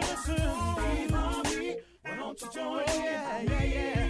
Listen, Steve Harvey. Why don't you join in? Yeah, yeah,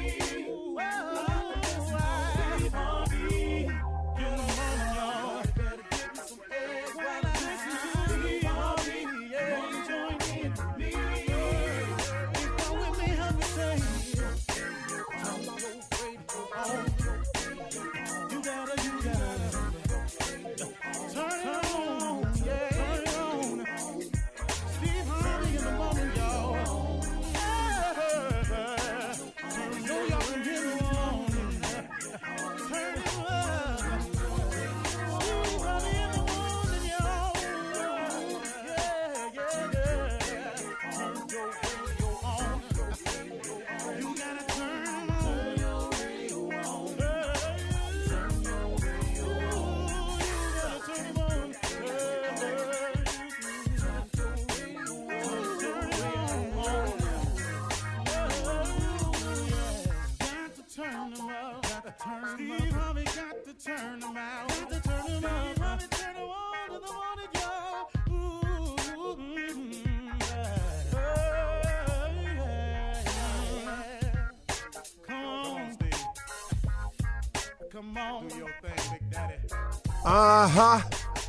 Uh huh.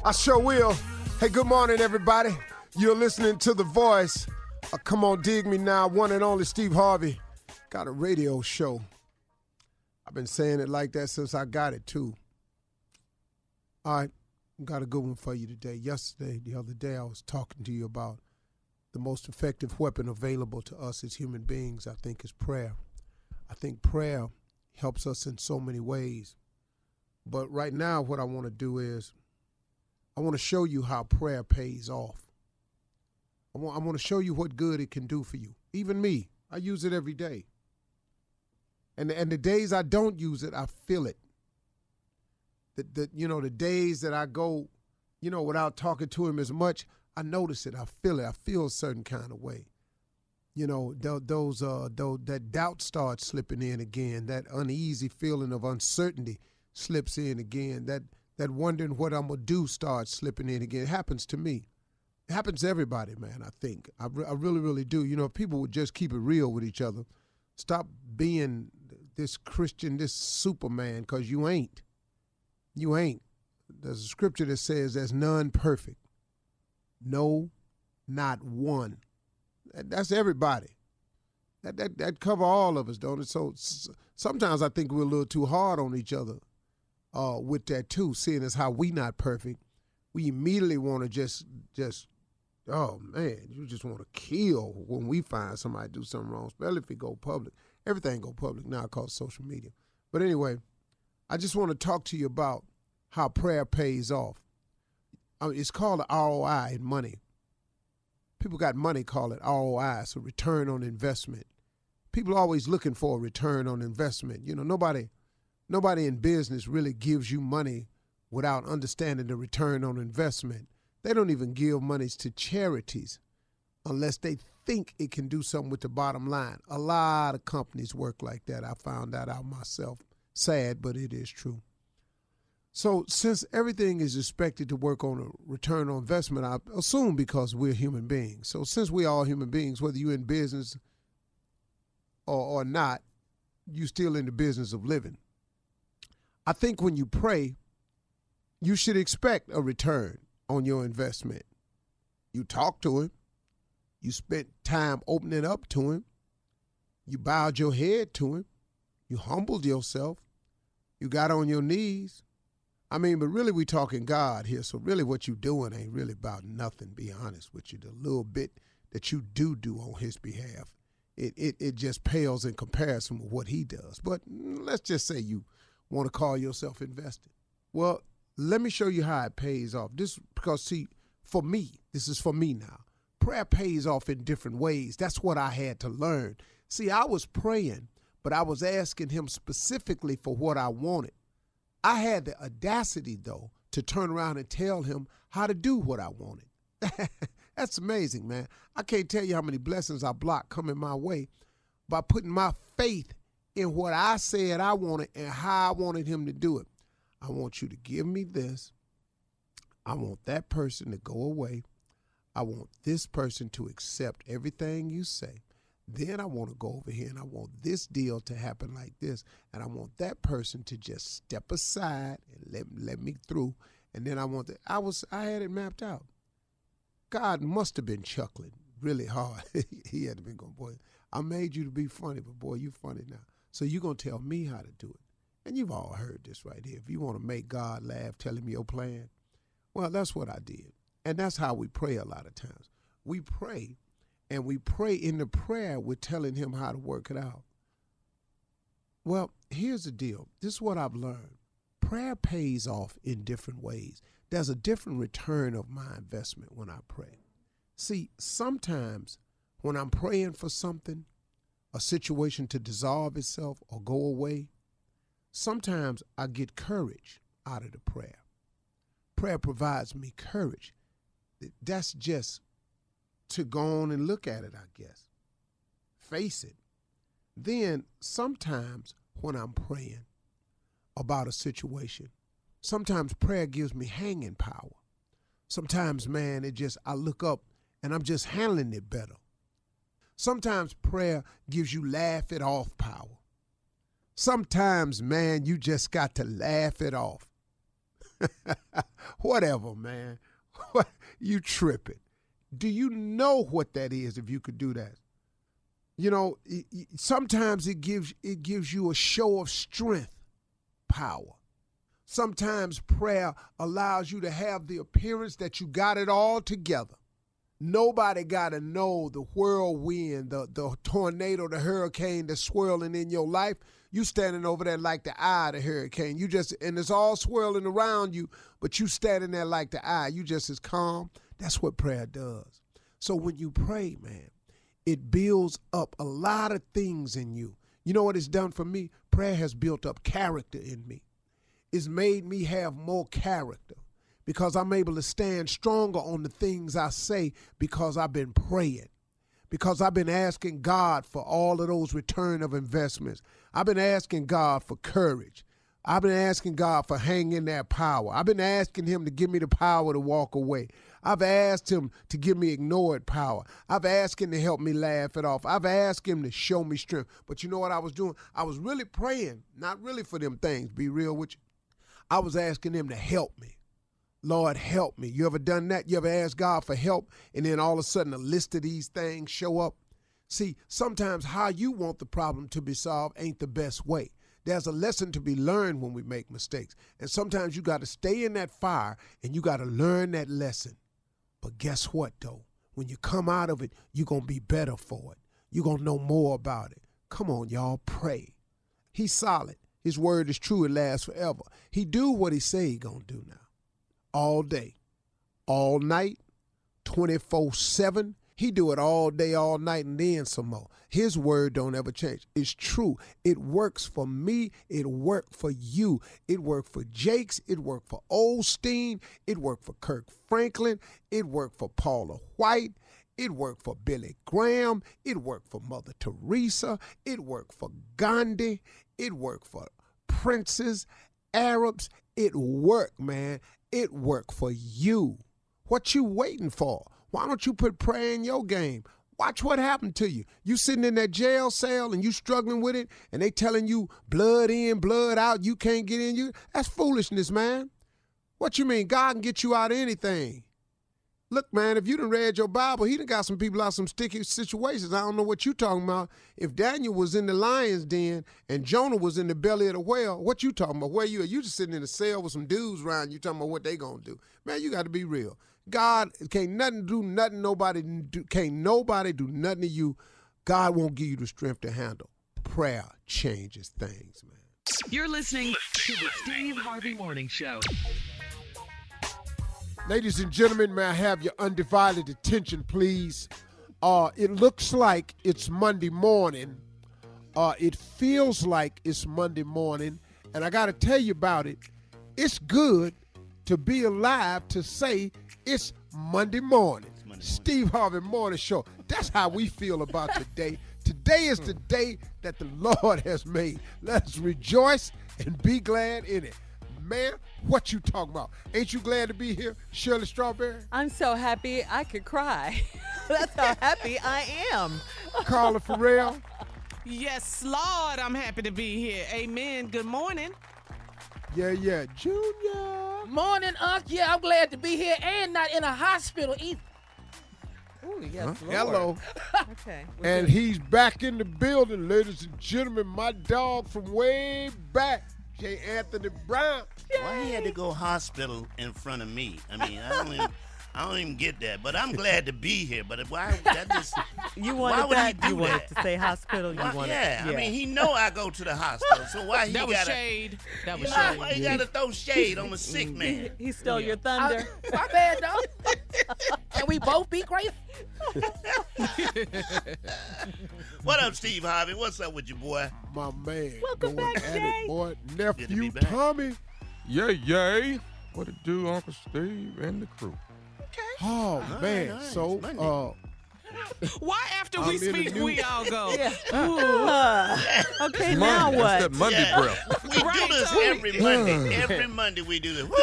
I sure will. Hey, good morning, everybody. You're listening to The Voice. Uh, come on, dig me now. One and only Steve Harvey. Got a radio show. I've been saying it like that since I got it, too. All right. Got a good one for you today. Yesterday, the other day, I was talking to you about the most effective weapon available to us as human beings, I think, is prayer. I think prayer helps us in so many ways. But right now, what I want to do is I want to show you how prayer pays off. I want, I want to show you what good it can do for you. Even me, I use it every day. And, and the days I don't use it, I feel it. The, the, you know, the days that I go, you know, without talking to him as much, I notice it. I feel it. I feel a certain kind of way. You know, tho- those, uh, those, that doubt starts slipping in again. That uneasy feeling of uncertainty slips in again. That that wondering what I'm gonna do starts slipping in again. It happens to me. It happens to everybody, man. I think I, re- I really, really do. You know, if people would just keep it real with each other, stop being this Christian, this Superman, because you ain't. You ain't. There's a scripture that says there's none perfect. No, not one. That's everybody. That, that that cover all of us, don't it? So s- sometimes I think we're a little too hard on each other uh, with that too, seeing as how we not perfect. We immediately want to just just oh man, you just want to kill when we find somebody do something wrong, especially if it go public. Everything go public now called social media. But anyway, I just want to talk to you about how prayer pays off. I mean, it's called ROI in money. People got money call it ROI, so return on investment. People always looking for a return on investment. You know, nobody nobody in business really gives you money without understanding the return on investment. They don't even give monies to charities unless they think it can do something with the bottom line. A lot of companies work like that. I found that out myself. Sad, but it is true. So, since everything is expected to work on a return on investment, I assume because we're human beings. So, since we're all human beings, whether you're in business or, or not, you're still in the business of living. I think when you pray, you should expect a return on your investment. You talk to him, you spent time opening up to him, you bowed your head to him, you humbled yourself, you got on your knees. I mean, but really, we talking God here. So really, what you doing ain't really about nothing. Be honest with you. The little bit that you do do on His behalf, it it it just pales in comparison with what He does. But let's just say you want to call yourself invested. Well, Let me show you how it pays off. This because see, for me, this is for me now. Prayer pays off in different ways. That's what I had to learn. See, I was praying, but I was asking him specifically for what I wanted. I had the audacity though to turn around and tell him how to do what I wanted. That's amazing, man. I can't tell you how many blessings I blocked coming my way by putting my faith in what I said I wanted and how I wanted him to do it. I want you to give me this. I want that person to go away. I want this person to accept everything you say. Then I want to go over here and I want this deal to happen like this. And I want that person to just step aside and let, let me through. And then I want that. I was I had it mapped out. God must have been chuckling really hard. he had to be going, boy, I made you to be funny, but boy, you funny now. So you're gonna tell me how to do it. And you've all heard this right here. If you want to make God laugh, tell him your plan. Well, that's what I did. And that's how we pray a lot of times. We pray and we pray in the prayer, we're telling him how to work it out. Well, here's the deal. This is what I've learned. Prayer pays off in different ways. There's a different return of my investment when I pray. See, sometimes when I'm praying for something, a situation to dissolve itself or go away, sometimes I get courage out of the prayer. Prayer provides me courage. That's just to go on and look at it, I guess. Face it. Then sometimes when I'm praying about a situation, sometimes prayer gives me hanging power. Sometimes, man, it just, I look up and I'm just handling it better. Sometimes prayer gives you laugh it off power. Sometimes, man, you just got to laugh it off. Whatever, man. you tripping. Do you know what that is if you could do that? You know, sometimes it gives it gives you a show of strength, power. Sometimes prayer allows you to have the appearance that you got it all together. Nobody got to know the whirlwind, the, the tornado, the hurricane that's swirling in your life. You standing over there like the eye of the hurricane. You just, and it's all swirling around you, but you standing there like the eye. You just as calm. That's what prayer does. So when you pray, man, it builds up a lot of things in you. You know what it's done for me? Prayer has built up character in me. It's made me have more character because I'm able to stand stronger on the things I say because I've been praying, because I've been asking God for all of those return of investments. I've been asking God for courage. I've been asking God for hanging that power. I've been asking Him to give me the power to walk away. I've asked Him to give me ignored power. I've asked Him to help me laugh it off. I've asked Him to show me strength. But you know what I was doing? I was really praying, not really for them things, be real with you. I was asking Him to help me. Lord, help me. You ever done that? You ever asked God for help and then all of a sudden a list of these things show up? See, sometimes how you want the problem to be solved ain't the best way. There's a lesson to be learned when we make mistakes. And sometimes you got to stay in that fire and you got to learn that lesson. But guess what, though? When you come out of it, you're going to be better for it. You're going to know more about it. Come on, y'all, pray. He's solid. His word is true. It lasts forever. He do what he say he going to do now all day, all night, 24 7. He do it all day, all night, and then some more. His word don't ever change. It's true. It works for me. It worked for you. It worked for Jakes. It worked for Osteen. It worked for Kirk Franklin. It worked for Paula White. It worked for Billy Graham. It worked for Mother Teresa. It worked for Gandhi. It worked for princes, Arabs. It worked, man. It worked for you. What you waiting for? Why don't you put prayer in your game? Watch what happened to you. You sitting in that jail cell and you struggling with it, and they telling you blood in, blood out, you can't get in. You that's foolishness, man. What you mean? God can get you out of anything. Look, man, if you done read your Bible, he done got some people out some sticky situations. I don't know what you talking about. If Daniel was in the lion's den and Jonah was in the belly of the whale, what you talking about? Where you at? You just sitting in a cell with some dudes around you talking about what they gonna do. Man, you got to be real. God can't nothing do nothing. Nobody do, can't nobody do nothing to you. God won't give you the strength to handle. Prayer changes things, man. You're listening to the Steve Harvey Morning Show. Ladies and gentlemen, may I have your undivided attention, please? Uh, it looks like it's Monday morning. Uh, it feels like it's Monday morning. And I got to tell you about it. It's good to be alive to say it's Monday morning. Monday morning. Steve Harvey Morning Show. That's how we feel about today. Today is the day that the Lord has made. Let's rejoice and be glad in it. Man, what you talking about? Ain't you glad to be here, Shirley Strawberry? I'm so happy I could cry. That's how happy I am. Carla Ferrell? Yes, Lord, I'm happy to be here. Amen. Good morning. Yeah, yeah. Junior. Morning, Unc. Yeah, I'm glad to be here and not in a hospital either. Ooh, yes, Lord. Hello. Okay. And he's back in the building, ladies and gentlemen. My dog from way back, J. Anthony Brown. Why he had to go hospital in front of me? I mean, I don't even, I don't even get that. But I'm glad to be here. But why? That just You Why wanted would he do you wanted that? to say hospital. You why, wanted. yeah, I mean, he know I go to the hospital, so why he That was gotta? shade. That You was shade. why he gotta throw shade on a sick man? he stole your I, thunder. my bad, dog. Can we both be grateful? What up, Steve Harvey? What's up with you, boy? My man. Welcome going back, at Jay. it, boy. Good to Nephew back. Tommy. Yay, yay. What it do, Uncle Steve and the crew? Oh, right, man. all right. So, It's uh, Why after I'm we speak, we all go? Yeah. Uh, okay, now Monday. what? That's that Monday Yeah. breath. We Right, do this Tony. every Monday. Every Monday we do this. Woo!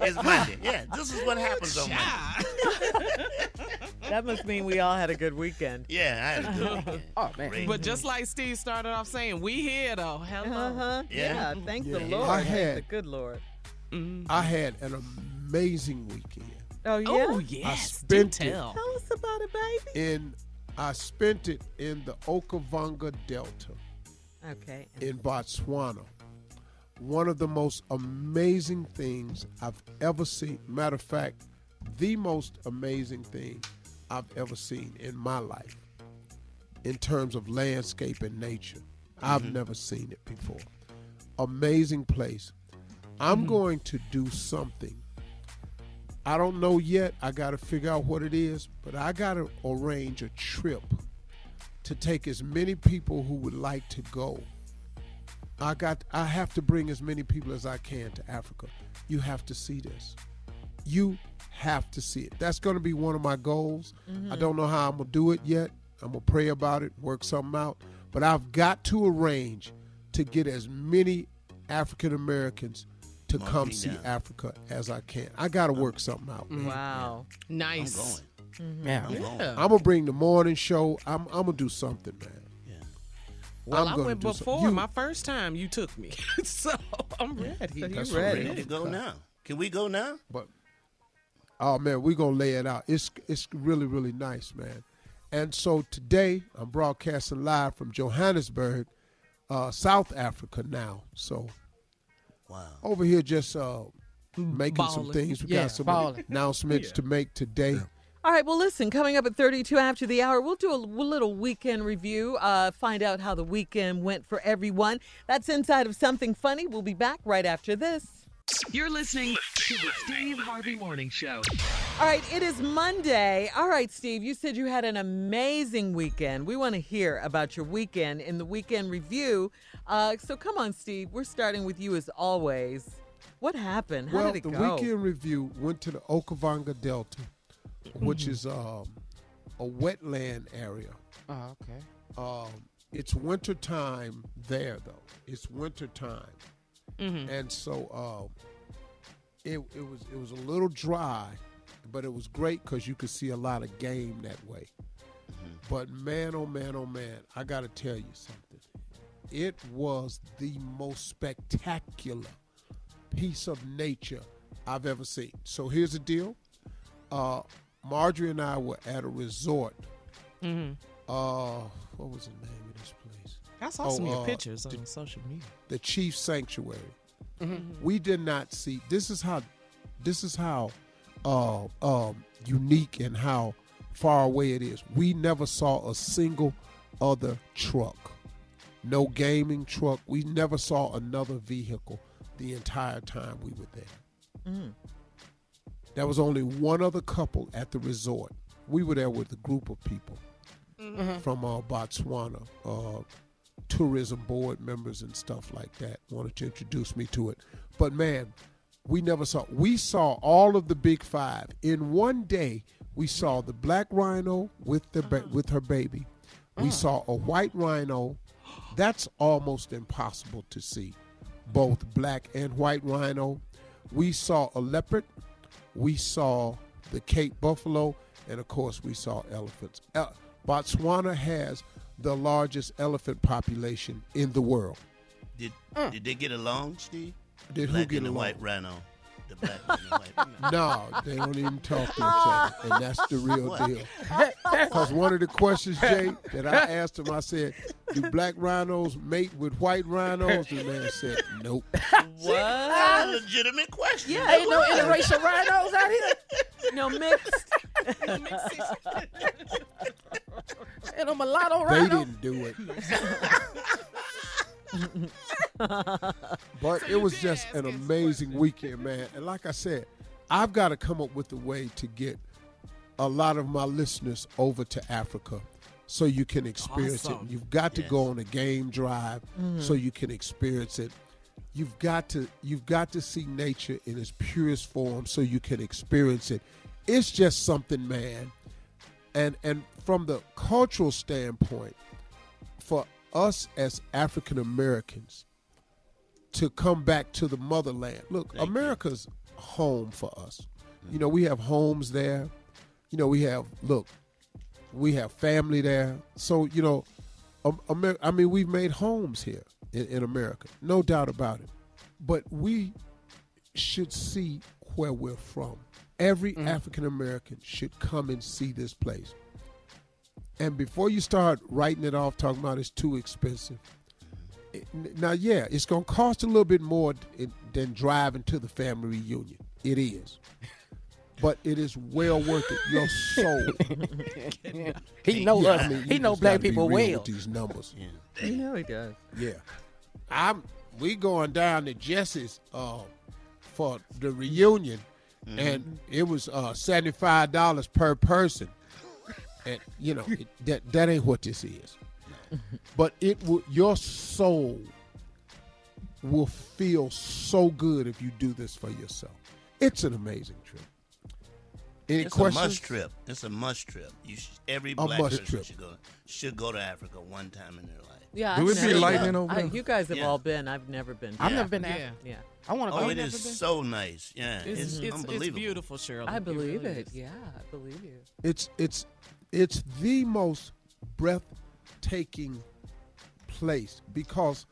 It's Monday. Yeah, this is what happens on Monday. That must mean we all had a good weekend. Yeah, I had a good weekend. Oh, man. Great. But just like Steve started off saying, we here though. Hello. Uh huh. Yeah. Yeah. Thank Yeah. the Lord. I Thank had- the good Lord. Mhm. I had an amazing weekend. Oh yeah. Oh yes. spent do it. tell. Tell us about it, baby. In I spent it in the Okavango Delta Okay. in Botswana. One of the most amazing things I've ever seen. Matter of fact, the most amazing thing I've ever seen in my life in terms of landscape and nature. I've mm-hmm. never seen it before. Amazing place. I'm mm-hmm. going to do something. I don't know yet. I got to figure out what it is, but I got to arrange a trip to take as many people who would like to go. I got I have to bring as many people as I can to Africa. You have to see this. You have to see it. That's going to be one of my goals. I mm-hmm. don't know how I'm going to do it yet. I'm going to pray about it, work something out, but I've got to arrange to get as many African Americans to Mark come see down. Africa as I can. I got to work something out. man. Wow. I'm Nice. going. Yeah. I'm going. Yeah. I'm gonna bring the morning show. I'm I'm gonna do something, man. Well, I'm I went before You- my first time you took me, so I'm ready. So you ready? Ready to go now? Can we go now? But oh man, we're gonna lay it out. It's it's really really nice, man. And so today I'm broadcasting live from Johannesburg, uh, South Africa now. So Wow. over here just uh, making some things. We Yeah, got some ballin'. announcements to make today. All right, well, listen, coming up at 32 after the hour, we'll do a little weekend review, uh, find out how the weekend went for everyone. That's inside of Something Funny. We'll be back right after this. You're listening to the Steve Harvey Morning Show. All right, it is Monday. All right, Steve, you said you had an amazing weekend. We want to hear about your weekend in the weekend review. Uh, so come on, Steve, we're starting with you as always. What happened? How well, did it the go? weekend review went to the Okavango Delta, which Mm-hmm. is um, a wetland area. Oh, okay. Um, it's winter time there, though. It's winter time, and so um, it it was it was a little dry, but it was great because you could see a lot of game that way. But man, oh man, oh man, I got to tell you something. It was the most spectacular piece of nature I've ever seen. So here's the deal. Uh, Marjorie and I were at a resort. Uh, what was the name of this place? I saw Oh, some of your uh, pictures on social media. The Chief Sanctuary. We did not see. This is how. This is how uh, um, unique and how far away it is. We never saw a single other truck. No gaming truck. We never saw another vehicle the entire time we were there. There was only one other couple at the resort. We were there with a group of people from uh, Botswana, uh, tourism board members and stuff like that. Wanted to introduce me to it, but man, we never saw. We saw all of the big five in one day. We saw the black rhino with the ba- with her baby. We saw a white rhino. That's almost impossible to see, both black and white rhino. We saw a leopard. We saw the Cape buffalo, and of course, we saw elephants. El- Botswana has the largest elephant population in the world. Did uh. did they get along, Steve? Did who Black get and the along? white rhino. The black and the white. No, they don't even talk to each other, and that's the real What? deal. Because one of the questions, Jay, that I asked him, I said, "Do black rhinos mate with white rhinos?" The man said, "Nope." What? A legitimate question. Yeah, Ain't no interracial rhinos out here. no mixed. Ain't no mulatto rhinos. They rhino. didn't do it. but it was just an amazing weekend, man. And like I said, I've got to come up with a way to get a lot of my listeners over to Africa so you can experience Awesome. it. You've got to go on a game drive mm. so you can experience it. You've got to you've got to see nature in its purest form so you can experience it. It's just something, man. And and from the cultural standpoint, for us as African Americans to come back to the motherland. Look, Thank you. America's home for us. You mm. know, we have homes there. You know, we have look, we have family there. So you know, um, Amer- I mean, we've made homes here in, in America, no doubt about it. But we should see where we're from. Every African American should come and see this place. And before you start writing it off, talking about it's too expensive. it- now, yeah, it's going to cost a little bit more than driving to the family reunion. It is. But it is well worth it. Your soul. He know Yeah, us. I mean, he you know just black gotta be people real well. With these numbers. Yeah. You know he does. Yeah. I'm we going down to Jesse's uh, for the reunion and it was uh, seventy five dollars per person. And you know, it, that that ain't what this is. But it will your soul will feel so good if you do this for yourself. It's an amazing trip. Any It's questions? a must trip. It's a must trip. You should, every A black person trip. should go should go to Africa one time in their life. Yeah, Do I've it be lightning been. over I- there? You guys have Yeah. all been. I've never been. I've never been to Yeah. Africa. Yeah, I want oh, to Oh, go. it been? so nice. Yeah, It's, it's, it's, it's beautiful, Shirley. I believe really it. is. Yeah, I believe you. It's it's it's the most breathtaking place because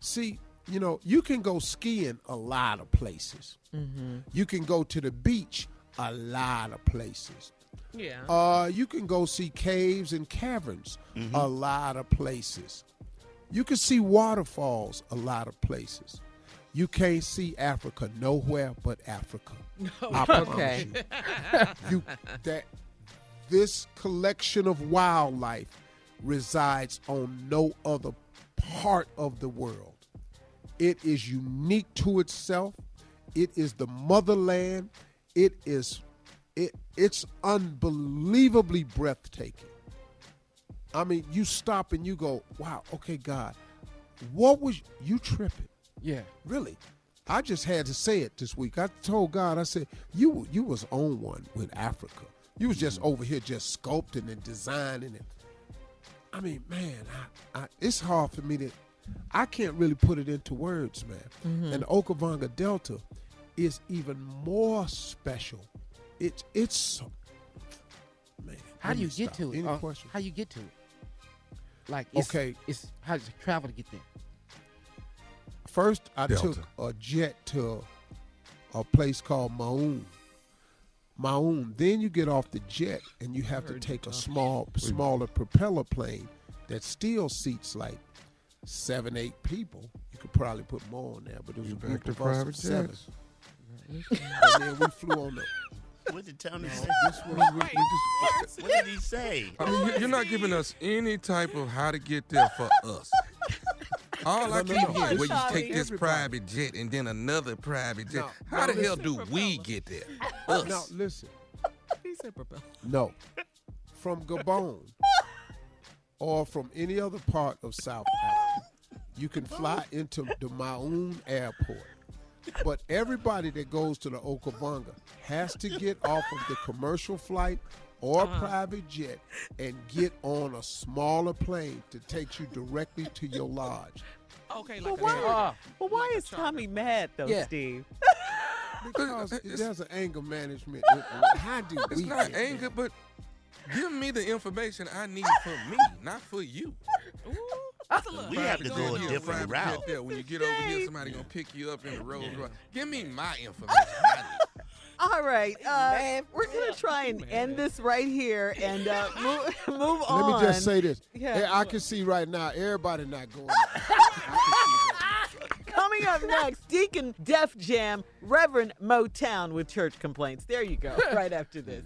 see, you know, you can go skiing a lot of places. Mm-hmm. You can go to the beach a lot of places. Yeah. Uh, you can go see caves and caverns a lot of places. You can see waterfalls a lot of places. You can't see Africa nowhere but Africa. I Okay. you. you that this collection of wildlife resides on no other part of the world. It is unique to itself. It is the motherland. It is it it's unbelievably breathtaking. I mean, you stop and you go, "Wow, okay, God, what was you tripping?" Yeah. Really. I just had to say it this week. I told God, I said, "You you was on one with Africa. You was just mm-hmm. over here just sculpting and designing it." I mean, man, I, I, it's hard for me to. I can't really put it into words, man. Mm-hmm. And the Okavango Delta is even more special. It's it's so, man. How do you get stop. to it? Any Uh, questions? How you get to it? Like, it's, Okay. It's how does it travel to get there? First, I Delta. took a jet to a place called Maun. Maun. Then you get off the jet and you have to take a small, smaller propeller plane that still seats like seven, eight people. You could probably put more on there, but it was a group of us private of seven. jets. And then we flew on the. What did Tony say? This was, we, we just, What did he say? I mean, you- you're not giving us any type of how to get there for us. All I No, no, keep hearing, where you take this Everybody. private jet and then another private jet. No, How no, the hell listen. do we get there? Us. Now listen. He said propeller. No. From Gabon or from any other part of South Africa, you can fly into the Maun airport. But everybody that goes to the Okavango has to get off of the commercial flight or Uh-huh. private jet and get on a smaller plane to take you directly to your lodge. Okay, Well, like a why, charter. Ah. well, why like is charter. Tommy mad though, Yeah. Steve? Because It's- there's an anger management. How do It's we not get there? anger, but give me the information I need for me, not for you. Ooh, that's a little We have to go a here, different route. There. When you get over here, Steve. somebody gonna pick you up in the Rolls Royce. Give me my information. All right, uh, we're gonna try and end this right here and uh, move, move on. Let me just say this. Yeah. Yeah, I can see right now everybody not going. Coming up next, Deacon Def Jam, Reverend Motown with church complaints. There you go. Right after this.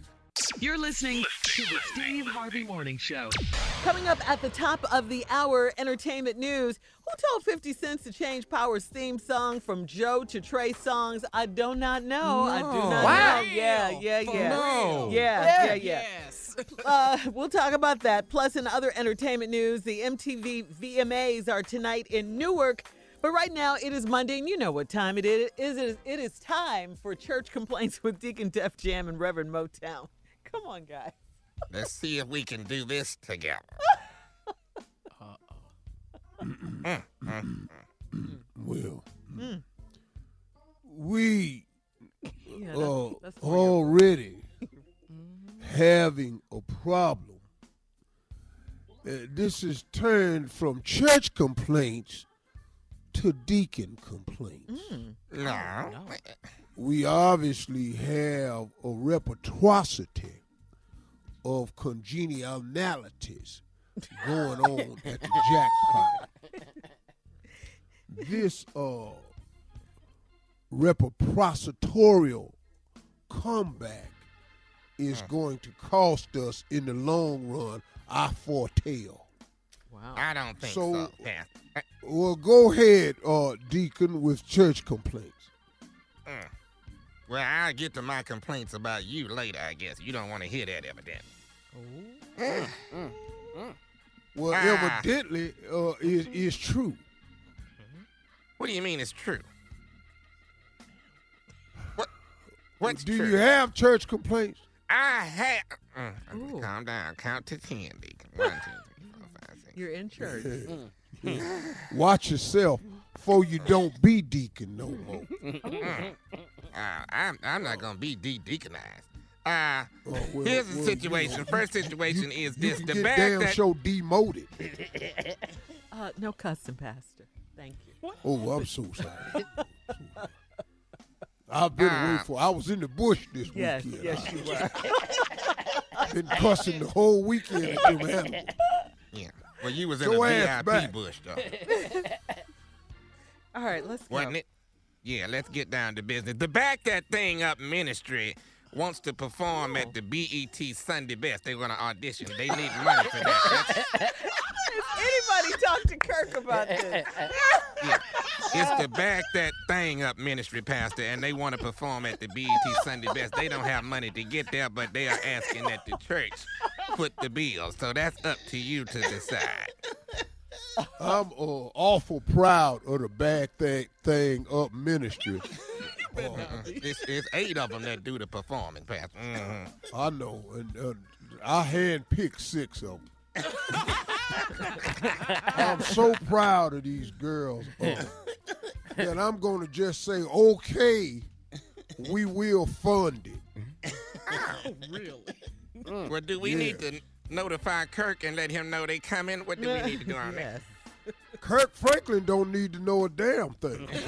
You're listening to the Steve Harvey Morning Show. Coming up at the top of the hour, entertainment news. Who told 50 Cent to change Power's theme song from Joe to Trey Songz? I do not know. I do not Wow. know. Yeah, yeah, yeah. No. Yeah, Yeah. yeah, yeah. Yes. Uh, we'll talk about that. Plus, in other entertainment news, the MTV VMAs are tonight in Newark. But right now, it is Monday, and you know what time it is. It is, it is time for Church Complaints with Deacon Def Jam and Reverend Motown. Come on, guys. Let's see if we can do this together. Uh oh. Well, we Yeah, that's, uh, that's for already having a problem. Uh, this is turned from church complaints to deacon complaints. No. We obviously have a repertoirity of congenialities going on at the jackpot. This uh reperpositorial comeback is going to cost us in the long run I foretell. Wow. I don't think So- so. Pastor. Well, go ahead, uh, Deacon, with church complaints. Well, I'll get to my complaints about you later, I guess. You don't want to hear that, evidently. Oh. Mm, mm, mm. Well, Ah. evidently, uh, is is true. Mm-hmm. What do you mean it's true? What? What's Do true? you have church complaints? I have. Mm, uh, Ooh. calm down. Count to ten, Deacon. One, two, three, four, five, six. You're in church. Watch yourself, for you don't be deacon no more. Uh, I'm, I'm not going to be de deaconized. Uh, Oh, well, here's the well, situation. you know, First situation you, is you this. can The get bag damn that. show demoted. Uh, no cussing, Pastor. Thank you. Oh, I'm so sorry. I've been away Ah. for. I was in the bush this Yes, weekend. yes, you were. I've been cussing the whole weekend. at them animals. Yeah. Well, you was in Go a ass VIP back. bush, though. All right, let's go. wasn't it? Yeah, let's get down to business. The Back That Thang Up Ministry wants to perform at the BET Sunday Best. They're going to audition. They need money for that. That's- Anybody talk to Kirk about this? yeah. It's the Back That Thang Up Ministry, Pastor, and they want to perform at the BET Sunday Best. They don't have money to get there, but they are asking that the church foot the bill. So that's up to you to decide. I'm uh, awful proud of the bad thing, thing up ministry. Uh, It's, it's eight of them that do the performing, Pastor. hmm I know, and uh, I handpicked six of them. I'm so proud of these girls. Uh, that I'm going to just say, okay, we will fund it. really? Well, do we Yeah. need to notify Kirk and let him know they coming? What do we need to do on that? Kirk Franklin don't need to know a damn thing.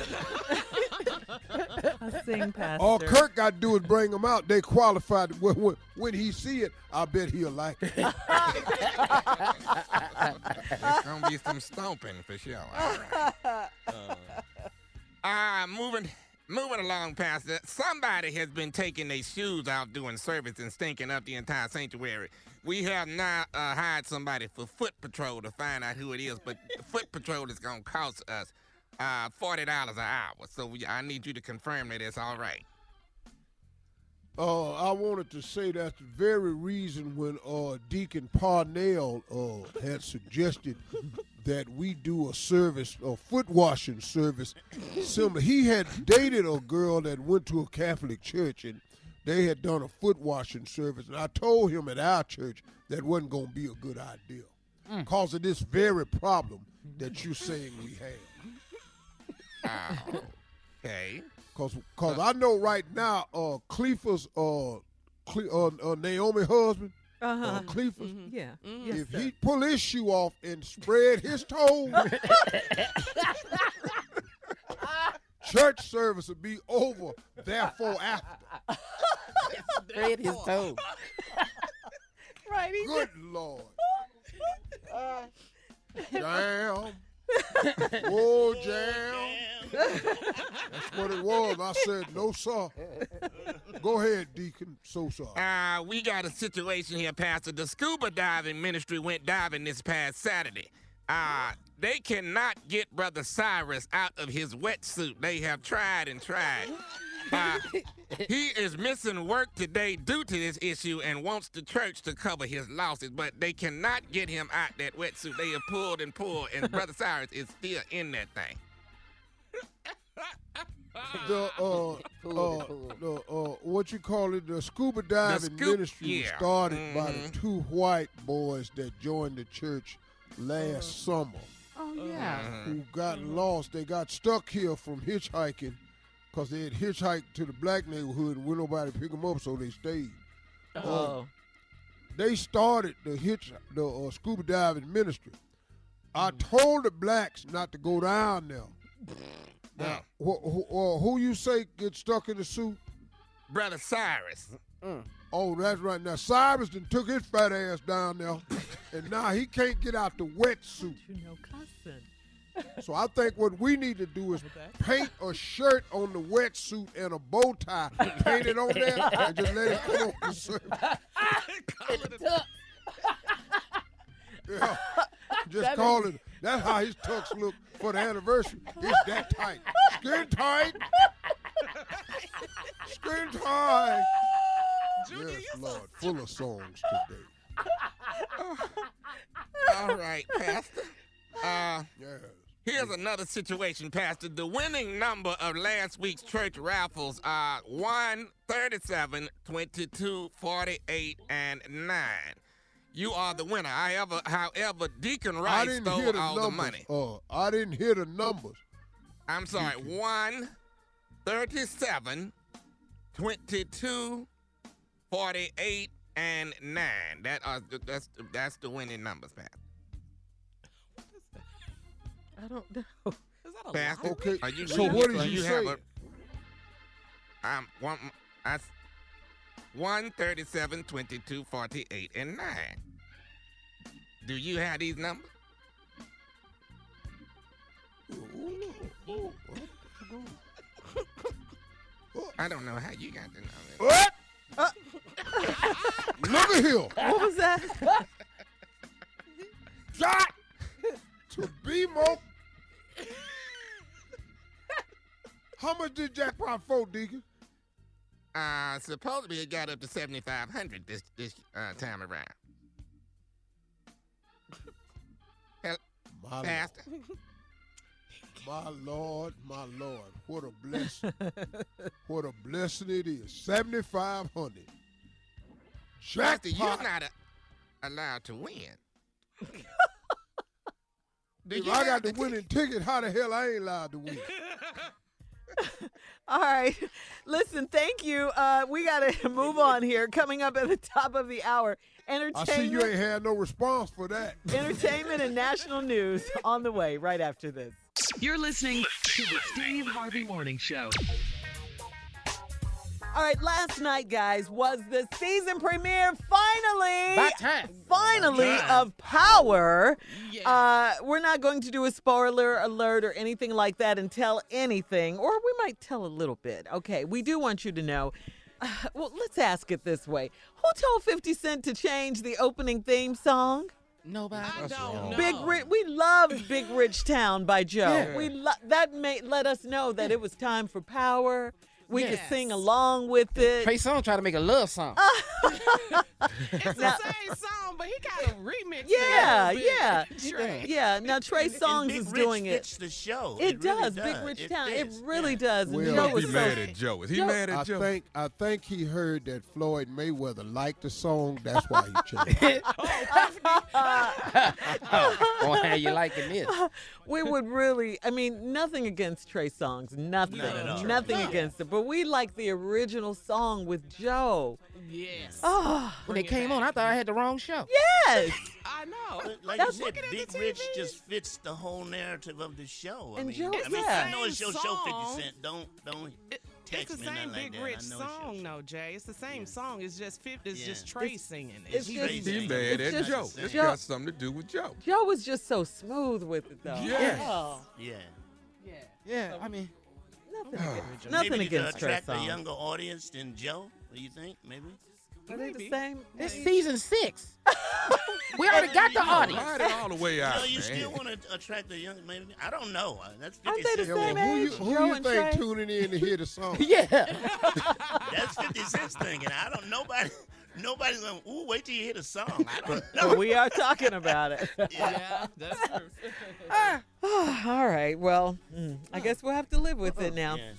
I'll sing, Pastor. All Kirk got to do is bring them out. They qualified. When, when, when he see it, I bet he'll like it. There's gonna be some stomping for sure. All right. Uh, moving Moving along, Pastor, somebody has been taking their shoes out doing service and stinking up the entire sanctuary. We have now uh, hired somebody for foot patrol to find out who it is, but foot patrol is going to cost us uh, $40 an hour. So we, I need you to confirm that it's all right. Uh, I wanted to say that's the very reason when uh, Deacon Parnell uh, had suggested that we do a service, a foot washing service. Similar, he had dated a girl that went to a Catholic church, and they had done a foot washing service. And I told him at our church that wasn't going to be a good idea because of this very problem that you're saying we have. Oh, okay. Cause, cause I know right now, uh, Cleophas, uh, Cle- uh, uh, Naomi husband, Uh-huh. uh, Cleophas, Yeah. Yes, if sir. he pull his shoe off and spread his toes, church service will be over. Therefore, after. Spread his toes. right. he Good Lord. Jam. Oh, jam. That's what it was. I said, no, sir. Go ahead, Deacon. So sorry. Uh, we got a situation here, Pastor. The scuba diving ministry went diving this past Saturday. Uh, they cannot get Brother Cyrus out of his wetsuit. They have tried and tried. Uh, he is missing work today due to this issue and wants the church to cover his losses, but they cannot get him out that wetsuit. They have pulled and pulled, and Brother Cyrus is still in that thing. the uh, uh, the uh, what you call it, the scuba diving scoop- ministry was yeah. started by the Mhm. two white boys that joined the church last summer. Oh yeah. Mm-hmm. Who got mm-hmm. lost? They got stuck here from hitchhiking because they had hitchhiked to the black neighborhood and would nobody pick them up, so they stayed. Oh. Uh, they started the hitch, the uh, scuba diving ministry. I mm. told the blacks not to go down there. Now, who, who, uh, who you say get stuck in the suit? Brother Cyrus. Mm. Oh, that's right. Now Cyrus done took his fat ass down there, and now he can't get out the wetsuit. You know, cousin. So I think what we need to do is paint a shirt on the wetsuit and a bow tie, paint it on there, and just let it come on the surface. Yeah. Just call it. That's how his tux look for the anniversary. It's that tight. Skin tight. Skin tight. Yes, Lord. Full of songs today. All right, Pastor. Uh, Yes. Here's another situation, Pastor. The winning number of last week's church raffles are 1, 37, 22, 48, and 9. You are the winner. However, however Deacon I Rice didn't stole hear the all numbers. the money. Uh, I didn't hear the numbers. I'm sorry, 1, 37, 22, 48, and 9. That are, that's, that's the winning numbers, Pastor. I don't know. Is that a Pastor, Okay, are you, so what did so you have say? A, um, one, I, 1, 37, 22, 48, and 9. Do you have these numbers? I don't know how you got the numbers. What? Look at here. What was that? Shot to be more. How much did jackpot for, Deacon? Uh, supposedly it got up to 7,500 this, this uh, time around. Hell, My Pastor. My Lord, my Lord, what a blessing. what a blessing it is. 7,500. Pastor, you're not a, allowed to win. If I got the the winning ticket, how the hell I ain't allowed to win? All right. Listen, thank you. Uh, we got to move on here. Coming up at the top of the hour, entertainment. I see you ain't had no response for that. entertainment and national news on the way right after this. You're listening to the Steve Harvey Morning Show. All right, last night, guys, was the season premiere finally. Finally, of Power. Yeah. Uh, we're not going to do a spoiler alert or anything like that and tell anything, or we might tell a little bit. Okay, we do want you to know. Uh, well, let's ask it this way Who told 50 Cent to change the opening theme song? Nobody. I don't know. Big Rich, we loved Big Rich Town by Joe. Yeah. We lo- that made let us know that it was time for power. We could sing along with it. Trey Songz tried to make a love song. It's Now- the same song, but he kind of remixed Yeah, it. a little yeah. Yeah, now Trey And Songz Big is Rich doing it. fits the show. It, really does, Big Rich It Town. It fits, really yeah. does. And Well, Joe Don't so mad at Joe. Is he Joe- mad I at Joe? think I think he heard that Floyd Mayweather liked the song. That's why he changed. it. oh, how you liking this? we would really I mean, nothing against Trey Songz. Nothing. Not at all. Nothing No. against it. But we like the original song with Joe. Yes. Oh When it came back. on, I thought I had the wrong show. yes. I know. Like That's you said, Big Rich just fits the whole narrative of the show. I And mean, Joe- I mean, yeah. I know it's your Same show, song. 50 Cent. Don't don't It- text it's the me same nothing like Big that. Rich I know it's your song, show. though, Jay. It's the same Yeah. song. It's just 50. It's Yeah. just Trey singing it. it's He just- raised He it. mad at It's Joe. just- It's Joe- got something to do with Joe. Joe was just so smooth with it though. Yes. Oh, Yeah. Yeah. Yeah, I mean, nothing against, nothing Maybe to against Trey attract a younger audience than Joe. What do you think? Maybe. Are they the same? it's season six. we already got the audience. Ride it all the way You out, know, you man. still want to attract the young. Maybe I don't know. Uh, That's 50 Aren't they the Cent. Yeah, same well, who you, who Joe you think Trey? tuning in to hear the song? Yeah. That's 50 Cent's thinking. I don't. Nobody. Nobody's going. Ooh, wait till you hear the song. I don't know. But we are talking about it. Yeah, that's true. All right. Well, mm, I guess we'll have to live with it now. Yeah.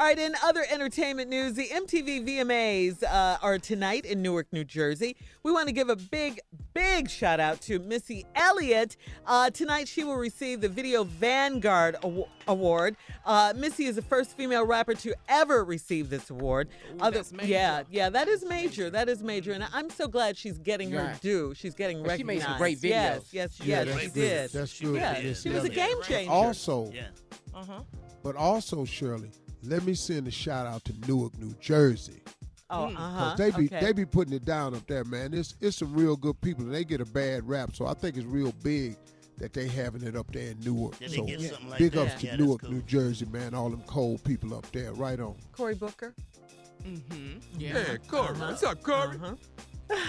All right. In other entertainment news, the MTV VMAs uh, are tonight in Newark, New Jersey. We want to give a big, big shout out to Missy Elliott. Uh, tonight, she will receive the Video Vanguard Awa- Award. Uh, Missy is the first female rapper to ever receive this award. Ooh, that's major. Yeah, yeah, that is major. That is major, and I'm so glad she's getting her due. She's getting Well, she made some great Yes, videos. yes, Yeah, yes, that's she good. did. That's She good. Yeah, she was a game changer. Also, Yeah. Uh huh. but also Shirley, let me send a shout out to Newark, New Jersey. Oh, Mm. uh 'Cause huh. they be okay. they be putting it down up there, man. It's it's some real good people, and they get a bad rap. So I think it's real big that they having it up there in Newark. Did so get like big that? ups to that's Newark, cool. New Jersey, man. All them cold people up there, right on. Cory Booker. Mm-hmm. Yeah, Yeah. Corey. Uh-huh. What's up, Corey? Uh-huh.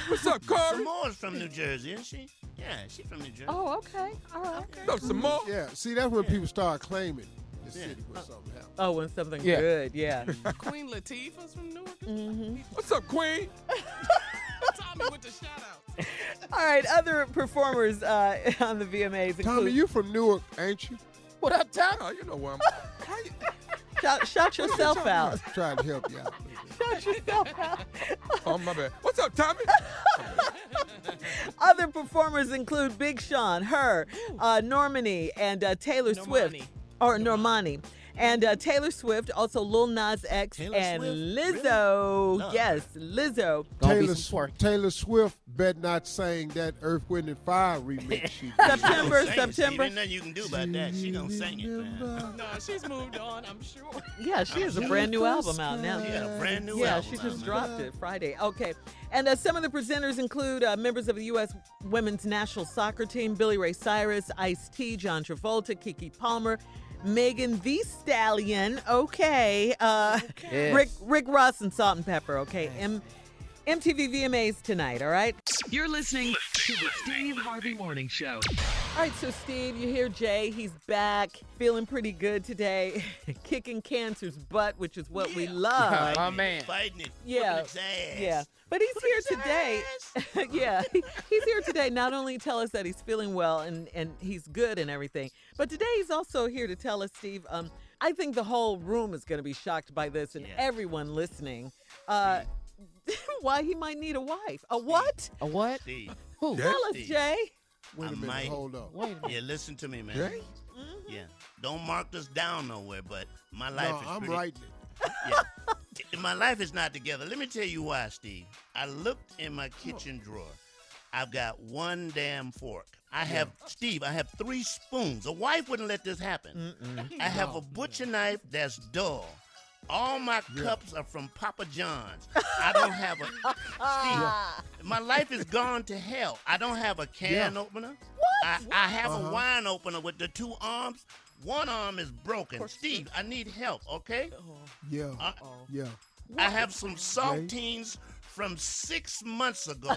What's up, Corey? Samoa's from New Jersey, isn't she? Yeah, she's from New Jersey. Oh, okay. All right. What's up, some more? Yeah, see that's when Yeah. people start claiming the Yeah. city when something happens. Oh, when something Yeah. good, yeah. Queen Latifah's from Newark. hmm What's up, Queen? Tommy with the shout out. All right, other performers uh, on the VMAs include Tommy, you from Newark, ain't you? What up, Tom? Oh, you know where I'm. How you- shout, shout yourself out. Trying to help you out. Shout yourself out. Oh, my bad. What's up, Tommy? Other performers include Big Sean, her, uh, Normani, and uh, Taylor Swift, Normani. Or Normani, and uh, Taylor Swift, also Lil Nas X, Taylor and Swift? Lizzo. Really? Yes, Lizzo. Gonna be Taylor, some twerk. Taylor Swift bet not saying that Earth, Wind, and Fire remix she. September, Sing it, Steve. September. Ain't nothing you can do about that. She gonna sing it, man. No, she's moved on, I'm sure. Yeah, she has a brand new album out now. She got a brand new Yeah, album Yeah, she out, just man. dropped it Friday. Okay. And uh, some of the presenters include uh, members of the U.S. women's national soccer team Billy Ray Cyrus, Ice T, John Travolta, Keke Palmer, Megan Thee Stallion, okay, uh, Yes. Rick Rick Ross, and Salt-N-Pepa, okay. M- MTV VMAs tonight, all right? You're listening to the Steve Harvey Morning Show. All right, so Steve, you hear Jay. He's back, feeling pretty good today, kicking cancer's butt, which is what we Yeah. love. My Fighting it, man. Fighting it. Yeah. whooping its ass. Yeah, but he's here its today. yeah, he- he's here today. Not only tell us that he's feeling well and and he's good and everything, but today he's also here to tell us, Steve. Um, I think the whole room is going to be shocked by this, and Yeah. everyone listening. Uh, why he might need a wife? A what? A what? Steve, Who? Yeah. Tell us, Steve. Jay. Wait a I minute, might- hold up. Wait a minute. yeah, listen to me, man. Jay? Mm-hmm. Yeah, don't mark us down nowhere, but my life No, is I'm pretty, writing it. Yeah. my life is not together. Let me tell you why, Steve. I looked in my kitchen drawer. I've got one damn fork. I have Steve. I have three spoons. A wife wouldn't let this happen. I have a butcher knife that's dull. All my cups are from Papa John's. I don't have a Steve. My life is gone to hell. I don't have a can opener. What? I, I have Uh-huh. a wine opener with the two arms. One arm is broken. Steve, I need help, okay? Yeah. Uh, Yeah. I have some saltines from six months ago.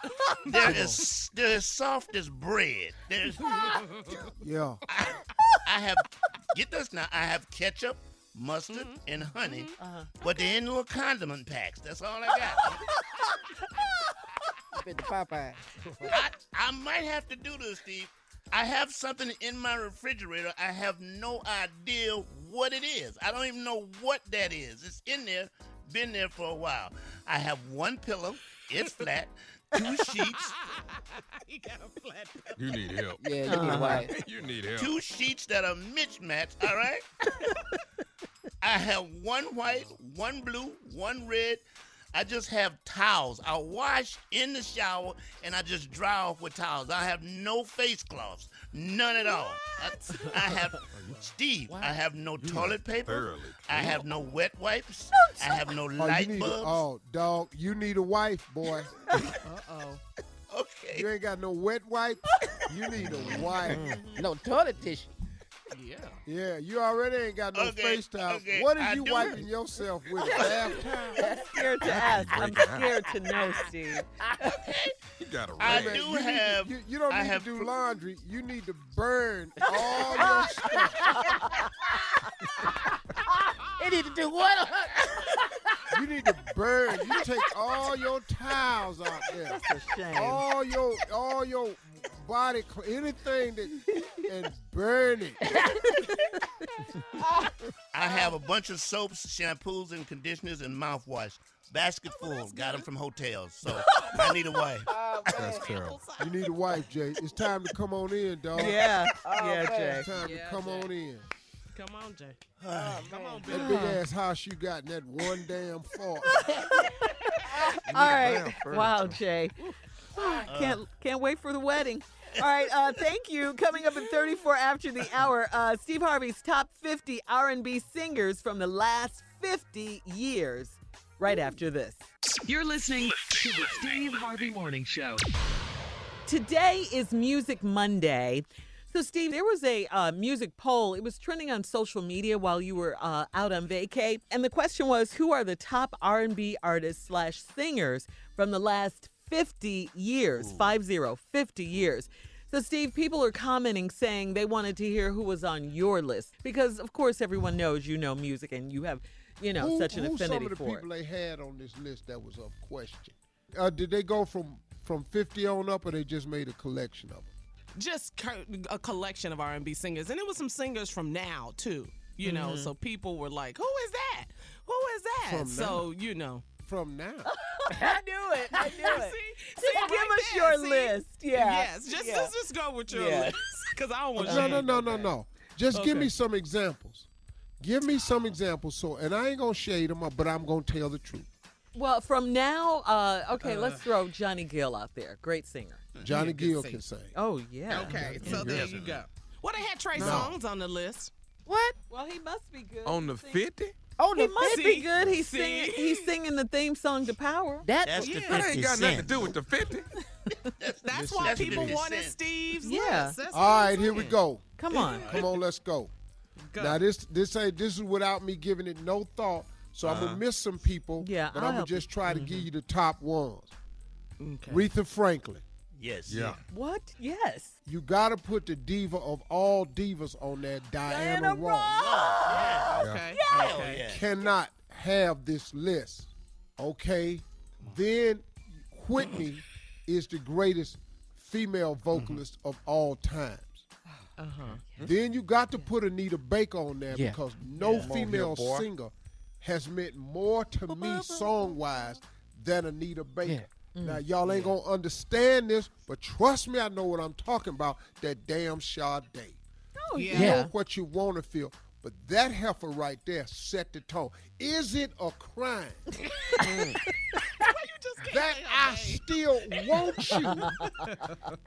they're as they're as soft as bread. There's Yeah. I have get this now. I have ketchup, mustard, mm-hmm. and honey, mm-hmm. Uh-huh. but they're in little condiment packs. That's all I got. Fit the Popeye. I, I might have to do this, Steve. I have something in my refrigerator. I have no idea what it is. I don't even know what that is. It's in there, been there for a while. I have one pillow. It's flat. Two sheets. he got a flat You need help. Yeah, you uh-huh. need a wife. You need help. two sheets that are mismatched, all right? I have one white, one blue, one red. I just have towels. I wash in the shower and I just dry off with towels. I have no face cloths, none at all. I, I have, Steve, I have no toilet paper. I have no wet wipes. I have no Oh, you light need a, bulbs. oh, dog, you need a wife, boy. Uh-oh. Okay. You ain't got no wet wipes. You need a wife. No toilet tissue. Yeah. Yeah, you already ain't got no Okay, face towel. okay, What is I you do- wiping yourself with? A bath? I'm scared to ask. I'm scared to know, Steve. You got a I rag. do you need to- have- you, you don't I need have to do fr- laundry. You need to burn all your stuff. They need to do what? You need to burn. You take all your towels out there. It's a shame. All your all your body cl- anything that and burn it. I have a bunch of soaps, shampoos, and conditioners and mouthwash. Basket full. Got them from hotels. So I need a wife. Oh, That's terrible. You need a wife, Jay. It's time to come on in, dog. Yeah, yeah, Jay. It's time Yeah, to come Jay. on in. Come on, Jay. Oh, Come on, That big ass house you got in that one damn fort. All right. Wow, Jay. Can't can't wait for the wedding. All right, uh, thank you. Coming up in 34 after the hour, uh, Steve Harvey's top 50 R&B singers from the last 50 years. Right after this. You're listening to the Steve Harvey Morning Show. Today is Music Monday. So, Steve, there was a uh, music poll. It was trending on social media while you were uh, out on vacay, and the question was, who are the top R&B artists slash singers from the last 50 years? Five zero, 50 years. So, Steve, people are commenting saying they wanted to hear who was on your list because, of course, everyone knows you know music and you have, you know, Who, such an who's affinity some of the for people it. they had on this list that was of question? Uh, did they go from from 50 on up, or they just made a collection of them? Just co- a collection of R&B singers, and it was some singers from now too. You know, Mm-hmm. so people were like, "Who is that? Who is that?" From so you know, From now, I knew it. I knew it. see, Just see, give right us there, your see? list. Yeah. Yes, just, yeah. just just go with your Yeah. list because I don't want no, no, no, no, no. Just give me some examples. Give me some examples. So, and I ain't gonna shade them, but I'm gonna tell the truth. Well, from now, uh, okay, let's throw Johnny Gill out there. Great singer. Johnny Gill sing. can sing. Oh yeah. Okay, so there you go. Well, they had Trey No. Songz on the list. What? Well, he must be good. On the 50? Oh, He the must See? be good. He's See? singing. He's singing the theme song to Power. That That's was, the Yeah. That 50 ain't got nothing to do with the 50. That's why That's people wanted Steve's Yeah. list. That's All what I'm right, here we go. Come on. Come on, let's go. Go. Now this this ain't this is without me giving it no thought. So I'm gonna uh-huh. miss some people. Yeah, but I'll I'm gonna just try to give mm-hmm. you the top ones. Okay. Aretha Franklin. Yes. Yeah. What? Yes. You gotta put the diva of all divas on there, Diana, Diana Ross. Ross. Okay. Hell Okay. yeah. Cannot have this list. Okay. Then Whitney is the greatest female vocalist of all times. Uh-huh. Then you got to put Anita Baker on there Yeah. because no Come female here, singer has meant more to me song wise than Anita Baker. Mm. Now y'all ain't gonna understand this, but trust me, I know what I'm talking about. That damn Sade. Oh Yeah. You Yeah. know what you want to feel, but that heifer right there set the tone. Is it a crime mm. What you just kidding? that I still want you,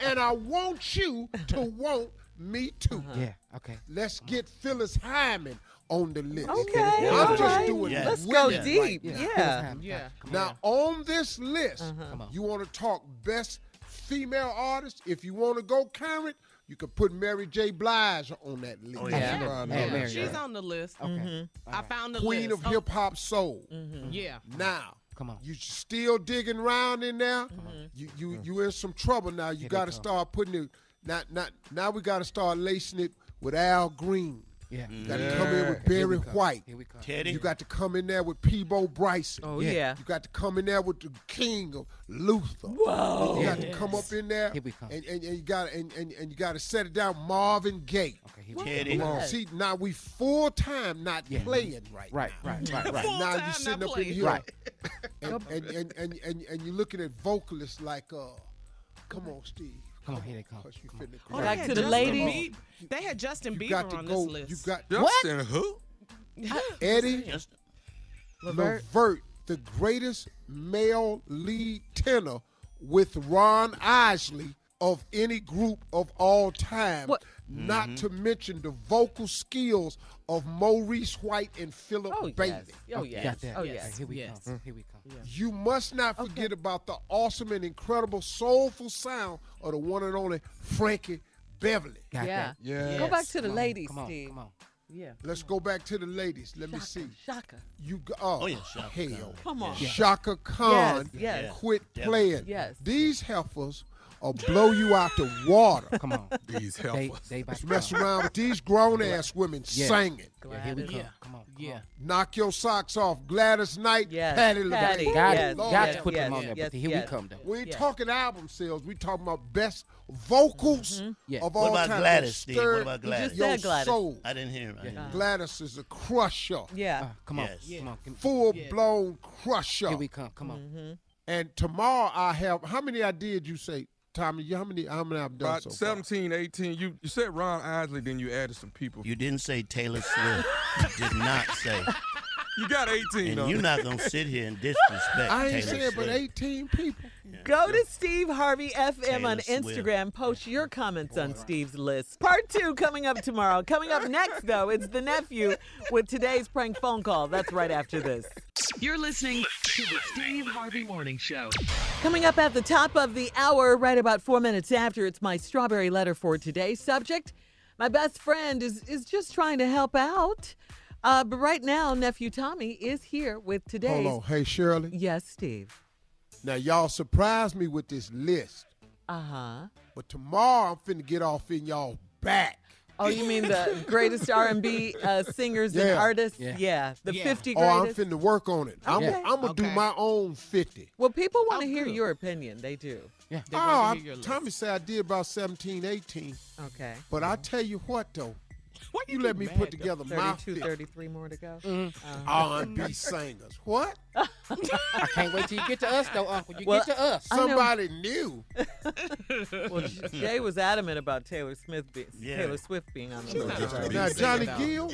and I want you to want Me too. Yeah. Okay. Let's get Phyllis Hyman on the list. Okay, I'm all just right. doing Yeah. Let's go deep. right now. Yeah. Yeah. Now, on this list, Uh-huh. On. you want to talk best female artist? If you want to go current, you can put Mary J. Blige on that list. Oh, yeah. Yeah. Absolutely. Yeah, Mary, She's on the list. Okay. Mm-hmm. I found the Queen list. of hip hop soul. Oh, yeah. Now, Come on. you still digging around in there? Mm-hmm. You you you in some trouble now. You got to start putting it. Now, now, now we got to start lacing it with Al Green. Yeah. You got to come in with Barry we. White. Here we come. Teddy. You got to come in there with Peabo Bryson. Oh Yeah. yeah. You got to come in there with the king of Luther. Whoa. You got to come up in there, Here we come. and, and, and you got and, and, and you got to set it down. Marvin Gaye. Okay. Here we Teddy. come. Yes. See, now we full time not Yeah. playing right. Right. now. Right. Right. Right. Full now time you sitting not up in here, Right. and, and, and, and, and, and you're looking at vocalists like, uh, come on, Steve. Come on, here they come. Oh, 'Cause you Come on. finna Oh. Back to the Justin ladies. Bieber- They had Justin You Bieber got to on go. this list. You got Justin who? Eddie Just- Levert. Levert, the greatest male lead tenor with Ron Isley of any group of all time. What? Not mm-hmm. to mention the vocal skills of Maurice White and Philip Oh Bailey. yes. Oh You yes. Got that. Oh Okay, yes. Here we Yes. come. Here we come. You must not forget about the awesome and incredible soulful sound of the one and only Frankie Beverly. Got Yeah. that. Yeah. Go back to the Come on, ladies, Come on. Steve. Come on. Yeah. Let's go back to the ladies. Let me see. Chaka. You go, oh, Oh, yeah, Chaka hell. Khan. Come on. Chaka Khan Yes, yes. quit Yeah. playing. Yes. These heifers will blow you out the water. Come on. These They, helpers. they about Mess around with these grown ass women Yeah. singing. Yeah, here we Gladys. come. Yeah. Come on. Come Yeah. on. Knock your socks off. Gladys Knight, Yes. Patti Patti. LaBelle. Got Yes. Lord. Got yes, to put them yes, on there. yes, But here yes. we come, though. We ain't Yes. talking album sales. We talking about best vocals Yeah. of What all about time. Gladys, that Steve? What stirred about You Gladys? just Your Gladys. soul. I didn't hear him. I didn't. Gladys is a crusher. Yeah. Uh, come on. Yes. Come on. Come- Full blown crusher. Here we come. Come on. Mm-hmm. And tomorrow I have how many I did you say, Tommy? How many how many I've done About so far? 17, 18. You you said Ron Isley, then you added some people. You didn't say Taylor Swift. you did not say. You got 18 And on you're it. not going to sit here and disrespect I ain't Taylor saying but Swift. 18 people. Go to Steve Harvey FM on Taylor Swift. Instagram. Post your comments on Steve's list. Part two coming up tomorrow. Coming up next, though, it's the nephew with today's prank phone call. That's right after this. You're listening to the Steve Harvey Morning Show. Coming up at the top of the hour, right about four minutes after, it's my strawberry letter for today's subject. My best friend is is just trying to help out. Uh, but right now, nephew Tommy is here with today. Hold on. Hey Shirley. Yes, Steve. Now y'all surprised me with this list. Uh huh. But tomorrow I'm finna get off in y'all back. Oh, you mean the greatest R&B uh, singers and artists? Yeah. yeah the Yeah. 50 Oh, I'm finna work on it. I'm Okay. gonna I'm do my own 50. well, people want to hear good. your opinion. They do. Yeah. They oh, want to I, hear your list. Tommy said I did about 17, 18. Okay. But I tell you what though, Why you get let me put together my 32, 50 33 more to go. Mm-hmm. Uh-huh. R&B singers. What? I can't wait till you get to us, though, Uncle. You Well, get to us. Somebody new. Well, Jay was adamant about Taylor Smith, be, Yeah. Taylor Swift being on the She's list. not a Now Johnny. Gill,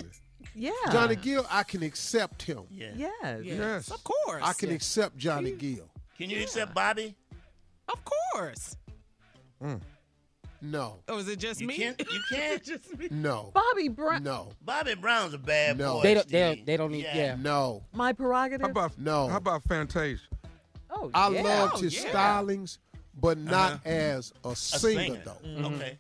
Yeah. Johnny Gill, I can accept him. Yeah. Yes. Yes, of course. I can accept Johnny Gill. Can you accept Bobby? Of course. Mm. No, Or is it just You me? can't. You can't. just me. no, Bobby Brown. no, Bobby Brown's a bad No. boy. They don't- they don't- Steve. they don't need- yeah. no. My prerogative. How about No. How about Fantasia? oh, I yeah. loved his yeah. stylings, but not Uh-huh. as a A singer, singer. though. Okay.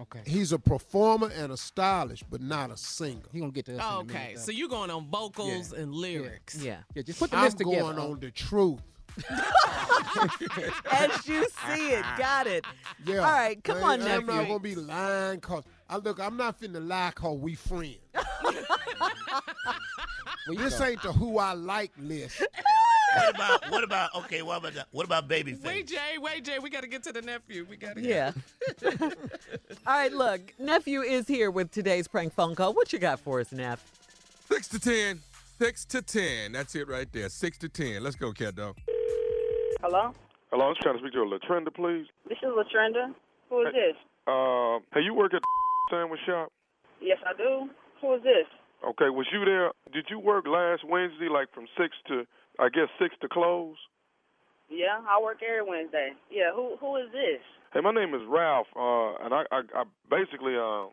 Okay. He's a performer and a stylist, but not a singer. He gonna get to us. in a minute, Okay, though. so you're going on vocals and lyrics. Yeah. yeah, just put the I'm list together. going on the truth. As you see it. Got it. Yeah. All right, come Man, on, I'm not gonna be lying, cause I look. I'm not finna lie, cause we friends. Where you This go? ain't the who I like list. What about what about okay? What about that? What about Babyface? Wait, Jay, wait, Jay. We got to get to the nephew. We got to. Yeah. All right, look. Nephew is here with today's prank phone call. What you got for us, Neff? Six to ten. Six to ten. That's it right there. Six to ten. Let's go, cat dog. Hello? Hello, I was trying to speak to a Latrenda, please. This is Latrenda. Who is this? Uh, hey, you work at the sandwich shop? Yes, I do. Who is this? Okay, was you there? Did you work last Wednesday, like from six to, I guess six to close? Yeah, I work every Wednesday. Yeah, who who is this? Hey, my name is Ralph, uh, and I, I, I basically, um,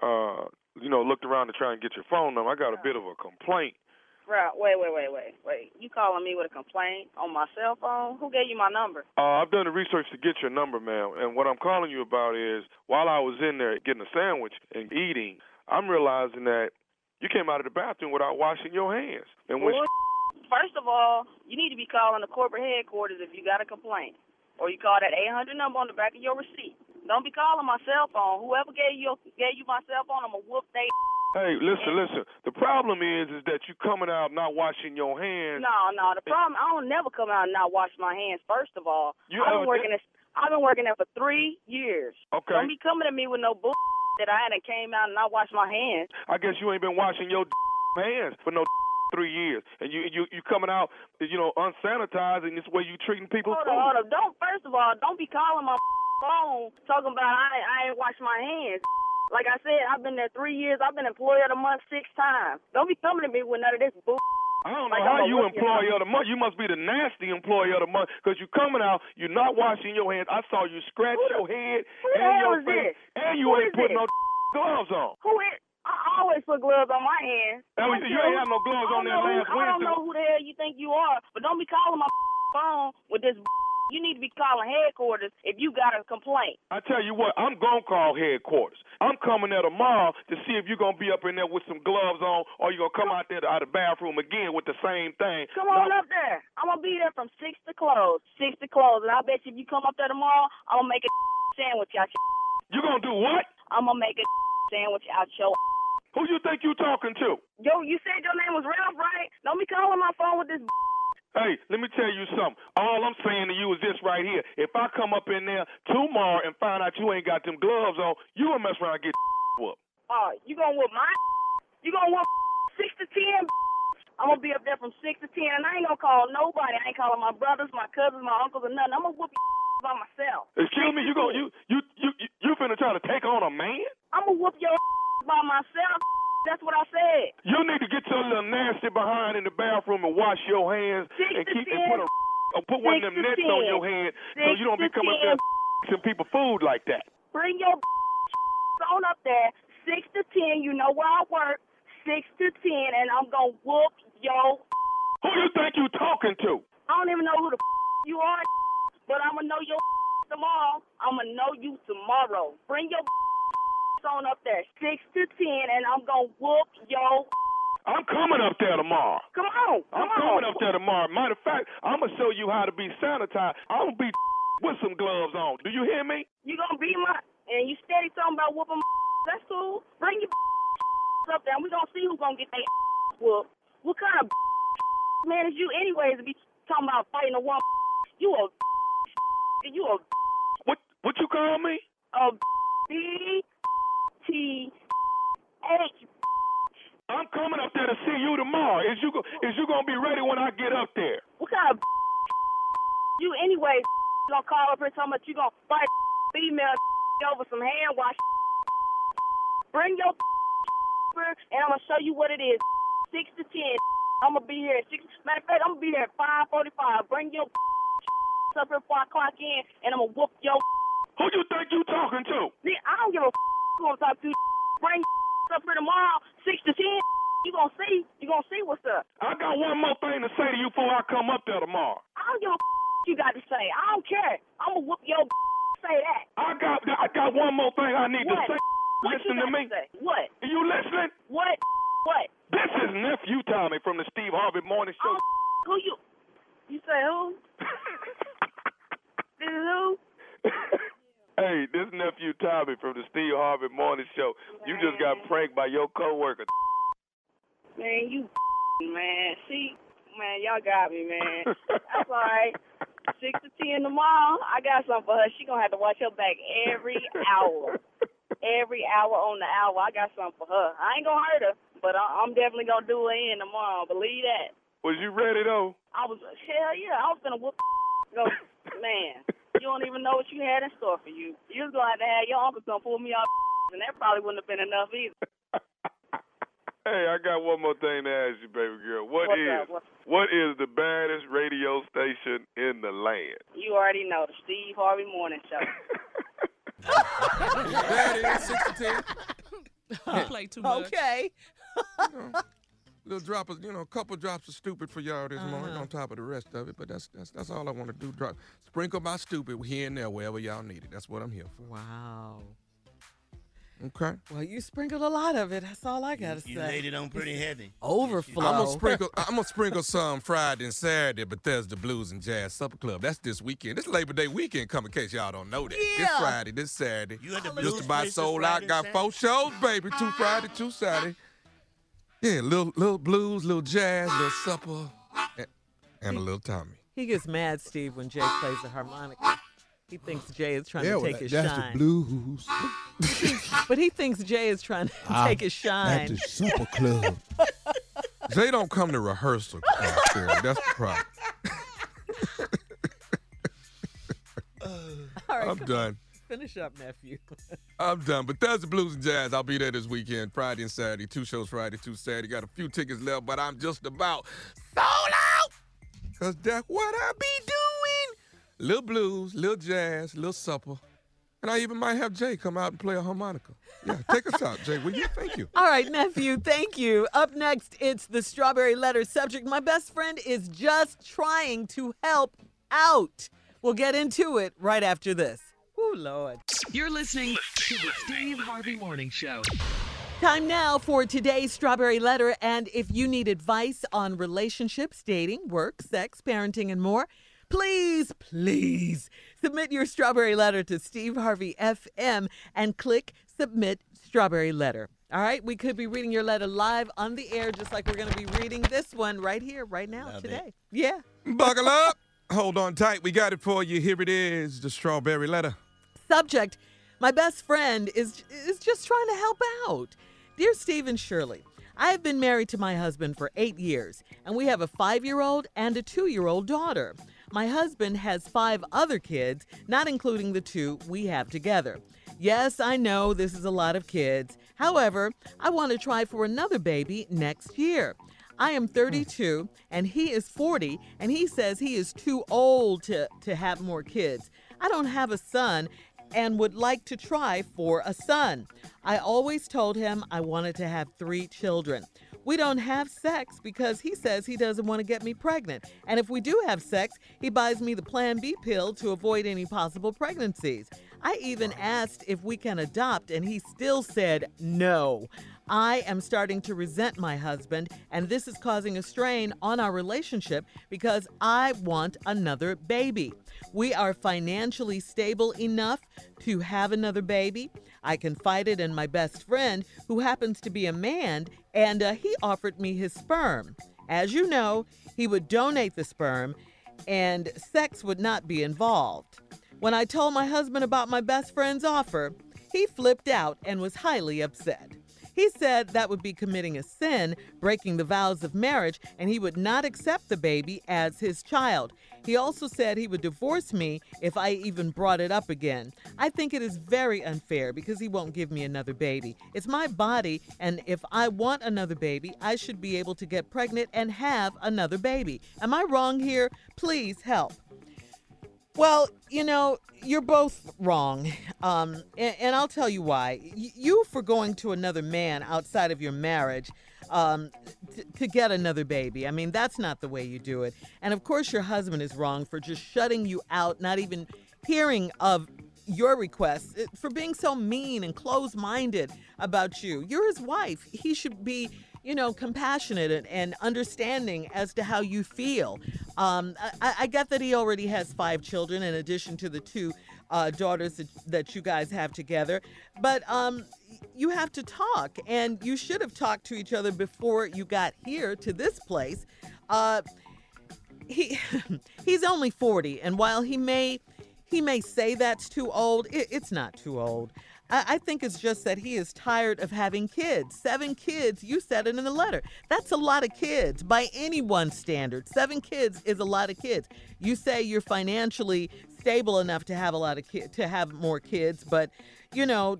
uh, you know, looked around to try and get your phone number. I got a bit of a complaint. Wait, wait, wait, wait, wait. You calling me with a complaint on my cell phone? Who gave you my number? Uh, I've done the research to get your number, ma'am, and what I'm calling you about is while I was in there getting a sandwich and eating, I'm realizing that you came out of the bathroom without washing your hands. And when First of all, you need to be calling the corporate headquarters if you got a complaint, or you call that 800 number on the back of your receipt. Don't be calling my cell phone. Whoever gave you gave you my cell phone, I'm gonna whoop they. Hey, listen, listen. The problem is, is that you coming out not washing your hands. No, no. The problem, I don't never come out and not wash my hands. First of all, You I've been working this. I've been working there for three years. Okay. Don't be coming to me with no bull that I hadn't came out and not washed my hands. I guess you ain't been washing your hands for no three years, and you you you coming out, you know, unsanitized, and this way you treating people. Hold on, hold on. Don't first of all, don't be calling my phone talking about I I ain't washed my hands. Like I said, I've been there three years. I've been employee of the month six times. Don't be coming to me with none of this bull. I don't know Like how you employee of the month. You must be the nasty employee of the month because you're coming out, you're not washing your hands. I saw you scratch your head and your face, this? and you Who ain't putting this? no gloves on. Who is? I always put gloves on my hands. That was- you ain't have no gloves on there last who, I don't know who the hell you think you are, but don't be calling my phone with this. You need to be calling headquarters if you got a complaint. I tell you what, I'm gonna call headquarters. I'm coming there tomorrow to see if you're gonna be up in there with some gloves on, or you're gonna come out there out of the bathroom again with the same thing. Come on up there. I'm gonna be there from six to close. Six to close, and I bet you if you come up there tomorrow, I'm gonna make a sandwich out your. You gonna do what? I'm gonna make a sandwich out your. Who you think you talking to? Yo, you said your name was Ralph, right? Don't be calling my phone with this. Hey, let me tell you something. All I'm saying to you is this right here. If I come up in there tomorrow and find out you ain't got them gloves on, you gonna mess around and get whooped. Oh, you gonna whoop my? You gonna whoop six to ten? I'm gonna be up there from six to ten, and I ain't gonna call nobody. I ain't calling my brothers, my cousins, my uncles, or nothing. I'm gonna whoop your by myself. Excuse me, you gonna you you you you, you finna try to take on a man? I'm gonna whoop your by myself. That's what I said. You need to get your little nasty behind in the bathroom and wash your hands Six and keep and put a or put one of them nets on your hand so you don't be coming up there some people food like that. Bring your on up there, six to ten. You know where I work, six to ten, and I'm gonna whoop your. Who you think you talking to? I don't even know who the you are, but I'm gonna know your tomorrow. I'm gonna know you tomorrow. Bring your on up there, six to ten, and I'm gonna whoop your. I'm coming up there tomorrow. Come on, come I'm on. coming up there tomorrow. Matter of fact, I'm gonna show you how to be sanitized. I'm gonna be with some gloves on. Do you hear me? You gonna be my and you steady talking about whooping. That's cool. Bring your up there, and we gonna see who's gonna get their whooped. What kind of man is you, anyways, to be talking about fighting a woman? You a you a What what you call me? a B T H. I'm coming up there to see you tomorrow. Is you go, is you gonna be ready when I get up there? What kind of you, anyways? Gonna call up here talking about you gonna fight female over some hand wash. Bring your and I'm gonna show you what it is. Six to ten. I'm gonna be here at six. Matter of fact, I'm gonna be there at five forty-five. Bring your up here before I clock in, and I'm gonna whoop your. Who you think you talking to? See, I don't give a I'm talking to. Bring up here tomorrow, six to ten. You gonna see? You gonna see what's up? I got one more thing to say to you before I come up there tomorrow. I don't give a you got to say. I don't care. I'm gonna whoop your. Say that. I got I got one more thing I need What? to say. What Listen you to me. say? What? Are you listening? What? What? This is nephew Tommy from the Steve Harvey Morning Show. Oh, who you? You say who? This is who? Hey, this nephew Tommy from the Steve Harvey Morning Show. You just got pranked by your coworker. Man, you man. See, man, y'all got me, man. That's all right. Six to ten tomorrow. I got something for her. She gonna have to watch her back every hour. Every hour on the hour. I got something for her. I ain't gonna hurt her, but I, I'm definitely gonna do her in tomorrow. Believe that. Was you ready though? I was hell yeah. I was gonna whoop. Go, man. You don't even know what you had in store for you. You was gonna have to have your uncle come pull me off, and that probably wouldn't have been enough either. Hey, I got one more thing to ask you, baby girl. What What's is up? What's- the baddest radio station in the land? You already know the Steve Harvey Morning Show. There it is, six to ten. You play too much. Okay. Little drop of, you know, a couple drops of stupid for y'all this morning Uh-huh. on top of the rest of it. But that's that's that's all I want to do. Drop, sprinkle my stupid here and there wherever y'all need it. That's what I'm here for. Wow. Okay. Well, you sprinkled a lot of it. That's all I gotta You say. You laid it on pretty heavy. Overflow. I'm gonna sprinkle. I'm gonna sprinkle some Friday and Saturday. Bethesda Blues and Jazz Supper Club. That's this weekend. This Labor Day weekend. Come in case y'all don't know that. Yeah. This Friday, this Saturday. You at the Just blues about place this sold Friday out. Got four shows, baby. Two Friday, two Saturday. Yeah, little little blues, little jazz, little supper, and, and a little Tommy. He gets mad, Steve, when Jay plays the harmonica. He thinks Jay is trying Yeah, to well, take his that's shine. the blues. But he thinks Jay is trying to Ah, take his shine. At the supper club. Jay don't come to rehearsal. That's the problem. All right, I'm done. Finish up, nephew. I'm done. But that's the Blues and Jazz. I'll be there this weekend, Friday and Saturday. Two shows Friday, two Saturday. Got a few tickets left, but I'm just about sold out. Cause that's what I be doing. Little blues, little jazz, little supper. And I even might have Jay come out and play a harmonica. Yeah, take us out, Jay. Will you? Thank you. All right, nephew, thank you. Up next, it's the strawberry letter subject. My best friend is just trying to help out. We'll get into it right after this. Oh, Lord. You're listening to the Steve Harvey Morning Show. Time now for today's strawberry letter. And if you need advice on relationships, dating, work, sex, parenting, and more, please, please submit your strawberry letter to Steve Harvey FM and click submit strawberry letter. All right, we could be reading your letter live on the air, just like we're going to be reading this one right here, right now, Love it. today. Yeah. Buckle up. Hold on tight. We got it for you. Here it is, the strawberry letter. Subject My best friend is, is just trying to help out. Dear Stephen Shirley, I have been married to my husband for eight years, and we have a five year old and a two year old daughter. My husband has five other kids, not including the two we have together. Yes, I know this is a lot of kids. However, I want to try for another baby next year. I am 32 and he is 40, and he says he is too old to, to have more kids. I don't have a son and would like to try for a son. I always told him I wanted to have three children. We don't have sex because he says he doesn't want to get me pregnant. And if we do have sex, he buys me the Plan B pill to avoid any possible pregnancies. I even asked if we can adopt, and he still said no. I am starting to resent my husband, and this is causing a strain on our relationship because I want another baby. We are financially stable enough to have another baby. I confided in my best friend, who happens to be a man, and uh, he offered me his sperm. As you know, he would donate the sperm, and sex would not be involved. When I told my husband about my best friend's offer, he flipped out and was highly upset. He said that would be committing a sin, breaking the vows of marriage, and he would not accept the baby as his child. He also said he would divorce me if I even brought it up again. I think it is very unfair because he won't give me another baby. It's my body, and if I want another baby, I should be able to get pregnant and have another baby. Am I wrong here? Please help. Well, you know, you're both wrong. Um, and, and I'll tell you why. You for going to another man outside of your marriage um, t- to get another baby. I mean, that's not the way you do it. And of course, your husband is wrong for just shutting you out, not even hearing of your requests, uh, for being so mean and close minded about you. You're his wife. He should be you know, compassionate and, and understanding as to how you feel. Um, I, I get that he already has five children in addition to the two uh, daughters that, that you guys have together, but um, you have to talk, and you should have talked to each other before you got here to this place. Uh, he he's only 40, and while he may he may say that's too old, it, it's not too old. I, think it's just that he is tired of having kids. Seven kids, you said it in the letter. That's a lot of kids by anyone's standard. Seven kids is a lot of kids. You say you're financially stable enough to have a lot of kids, to have more kids, but you know,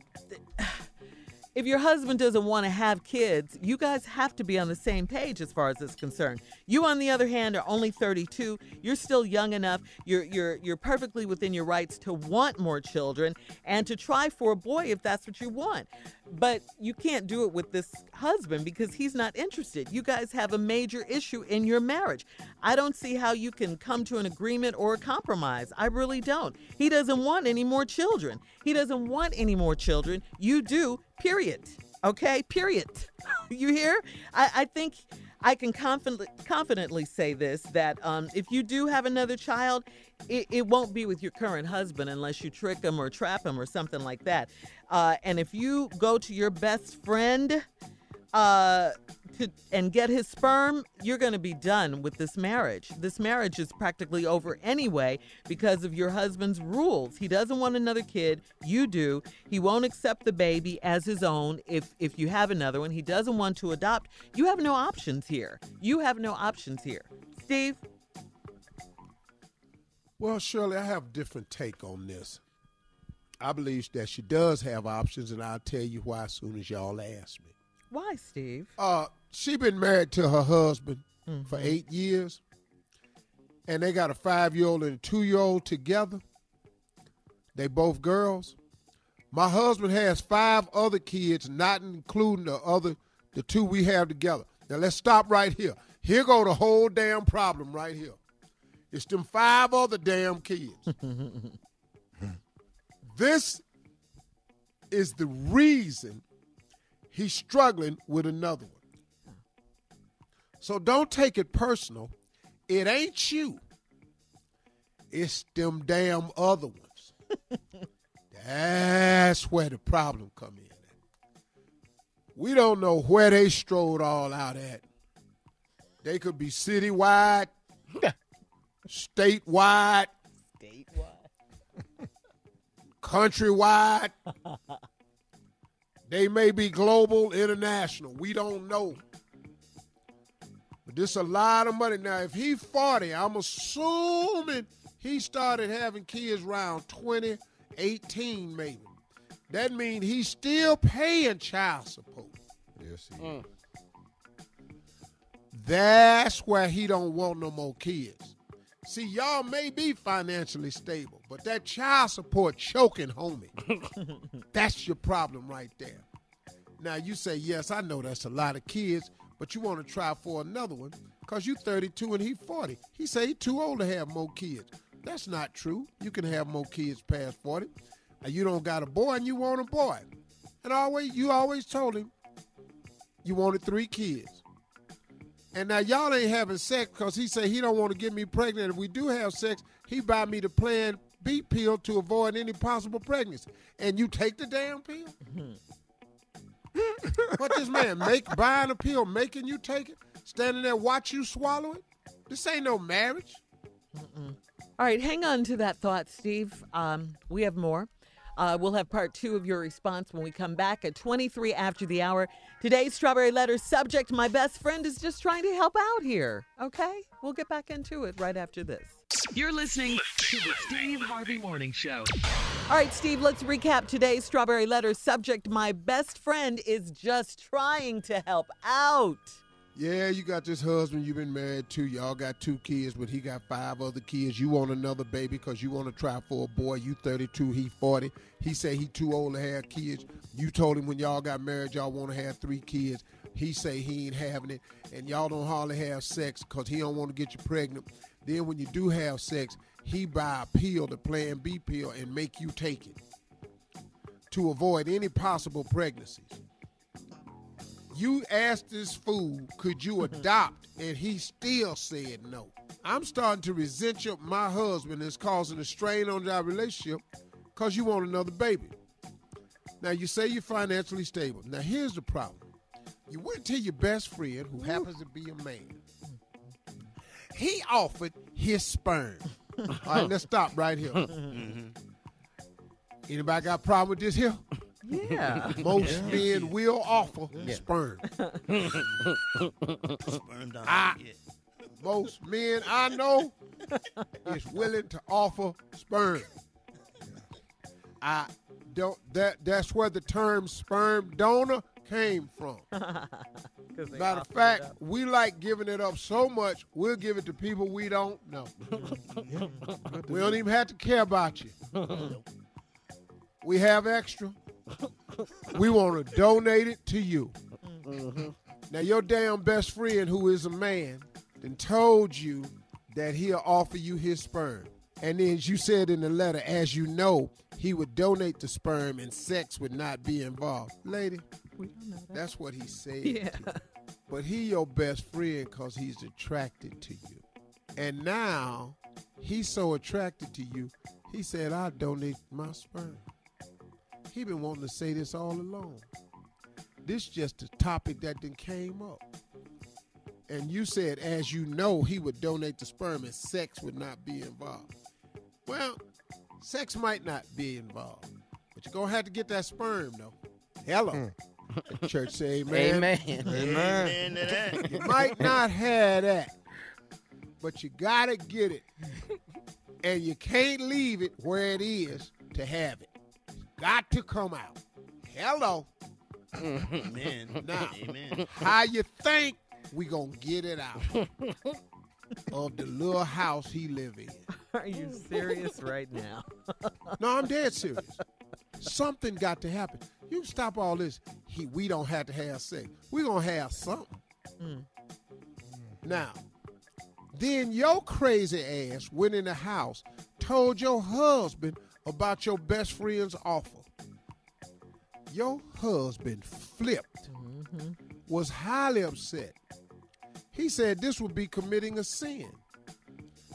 if your husband doesn't want to have kids, you guys have to be on the same page as far as it's concerned. You, on the other hand, are only 32. You're still young enough. You're you're you're perfectly within your rights to want more children and to try for a boy if that's what you want. But you can't do it with this husband because he's not interested. You guys have a major issue in your marriage. I don't see how you can come to an agreement or a compromise. I really don't. He doesn't want any more children. He doesn't want any more children. You do, period. Okay, period. you hear? I, I think I can confidently, confidently say this that um, if you do have another child, it, it won't be with your current husband unless you trick him or trap him or something like that. Uh, and if you go to your best friend uh, to, and get his sperm, you're going to be done with this marriage. This marriage is practically over anyway because of your husband's rules. He doesn't want another kid. You do. He won't accept the baby as his own if if you have another one. He doesn't want to adopt. You have no options here. You have no options here. Steve, Well, Shirley, I have a different take on this. I believe that she does have options, and I'll tell you why as soon as y'all ask me. Why, Steve? Uh, she been married to her husband for Mhm. eight years, and they got a five-year-old and a two-year-old together. They both girls. My husband has five other kids, not including the other, the two we have together. Now let's stop right here. Here go the whole damn problem right here. It's them five other damn kids. this is the reason he's struggling with another one. So don't take it personal. It ain't you. It's them damn other ones. That's where the problem come in. We don't know where they strolled all out at. They could be citywide, statewide, statewide, countrywide. they may be global, international. We don't know. But this a lot of money. Now, if he 40, I'm assuming he started having kids around 2018, maybe. That means he's still paying child support. Yes, he is. Mm. That's where he don't want no more kids. See, y'all may be financially stable, but that child support choking, homie. that's your problem right there. Now you say, yes, I know that's a lot of kids, but you want to try for another one because you 32 and he 40. He say he too old to have more kids. That's not true. You can have more kids past 40. And you don't got a boy and you want a boy. And always you always told him you wanted three kids. And now y'all ain't having sex because he said he don't want to get me pregnant. If we do have sex, he buy me the Plan B pill to avoid any possible pregnancy. And you take the damn pill? what this man make buying a pill, making you take it, standing there watch you swallow it? This ain't no marriage. All right, hang on to that thought, Steve. Um, we have more. Uh, we'll have part two of your response when we come back at 23 after the hour. Today's Strawberry Letter subject My best friend is just trying to help out here. Okay? We'll get back into it right after this. You're listening to the Steve Harvey Morning Show. All right, Steve, let's recap today's Strawberry Letter subject My best friend is just trying to help out. Yeah, you got this husband you've been married to. Y'all got two kids, but he got five other kids. You want another baby because you want to try for a boy. You 32, he 40. He say he too old to have kids. You told him when y'all got married y'all want to have three kids. He say he ain't having it, and y'all don't hardly have sex because he don't want to get you pregnant. Then when you do have sex, he buy a pill, the Plan B pill, and make you take it to avoid any possible pregnancies. You asked this fool, could you adopt? And he still said no. I'm starting to resent your, my husband is causing a strain on our relationship because you want another baby. Now, you say you're financially stable. Now, here's the problem you went to your best friend, who happens to be a man. He offered his sperm. All right, let's stop right here. Mm-hmm. Anybody got a problem with this here? Yeah. Most men will offer sperm. Sperm down I- here. Most men I know is willing to offer sperm. I don't that that's where the term sperm donor came from. 'Cause they Matter of offered it fact, up. we like giving it up so much, we'll give it to people we don't know. we don't even have to care about you. We have extra. We want to donate it to you. Mm-hmm. Now, your damn best friend, who is a man, then told you that he'll offer you his sperm. And then you said in the letter, as you know, he would donate the sperm and sex would not be involved. Lady, We don't know that. that's what he said. Yeah. to you. But he your best friend because he's attracted to you. And now he's so attracted to you, he said, I'll donate my sperm. He been wanting to say this all along. This just a topic that then came up. And you said, as you know, he would donate the sperm and sex would not be involved. Well, sex might not be involved, but you're gonna have to get that sperm though. Hello. Hmm. The church say amen. Amen. Amen to that. You might not have that, but you gotta get it. And you can't leave it where it is to have it. It's got to come out. Hello. Amen. Now, Amen. how you think we gonna get it out of the little house he live in? Are you serious right now? No, I'm dead serious. Something got to happen. You stop all this. He, we don't have to have sex. We gonna have something. Mm. Now, then your crazy ass went in the house, told your husband about your best friend's offer. Your husband flipped, was highly upset. He said this would be committing a sin.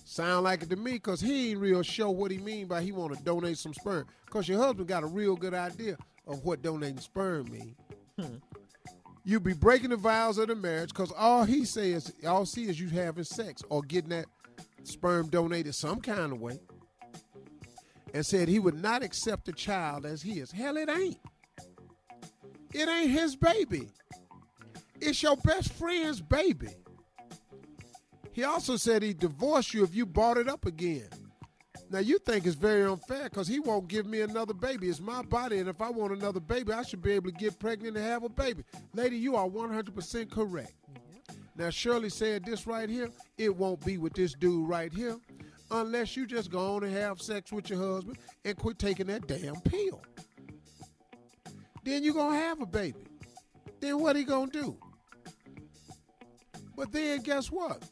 Sound like it to me because he ain't real sure what he mean by he want to donate some sperm. Because your husband got a real good idea of what donating sperm mean. You be breaking the vows of the marriage because all he says, all see is you having sex or getting that sperm donated some kind of way. And said he would not accept the child as his. Hell, it ain't. It ain't his baby. It's your best friend's baby. He also said he'd divorce you if you brought it up again. Now you think it's very unfair because he won't give me another baby. It's my body, and if I want another baby, I should be able to get pregnant and have a baby. Lady, you are 100% correct. Now Shirley said this right here. It won't be with this dude right here, unless you just go on and have sex with your husband and quit taking that damn pill. Then you're gonna have a baby. Then what he gonna do? But then guess what?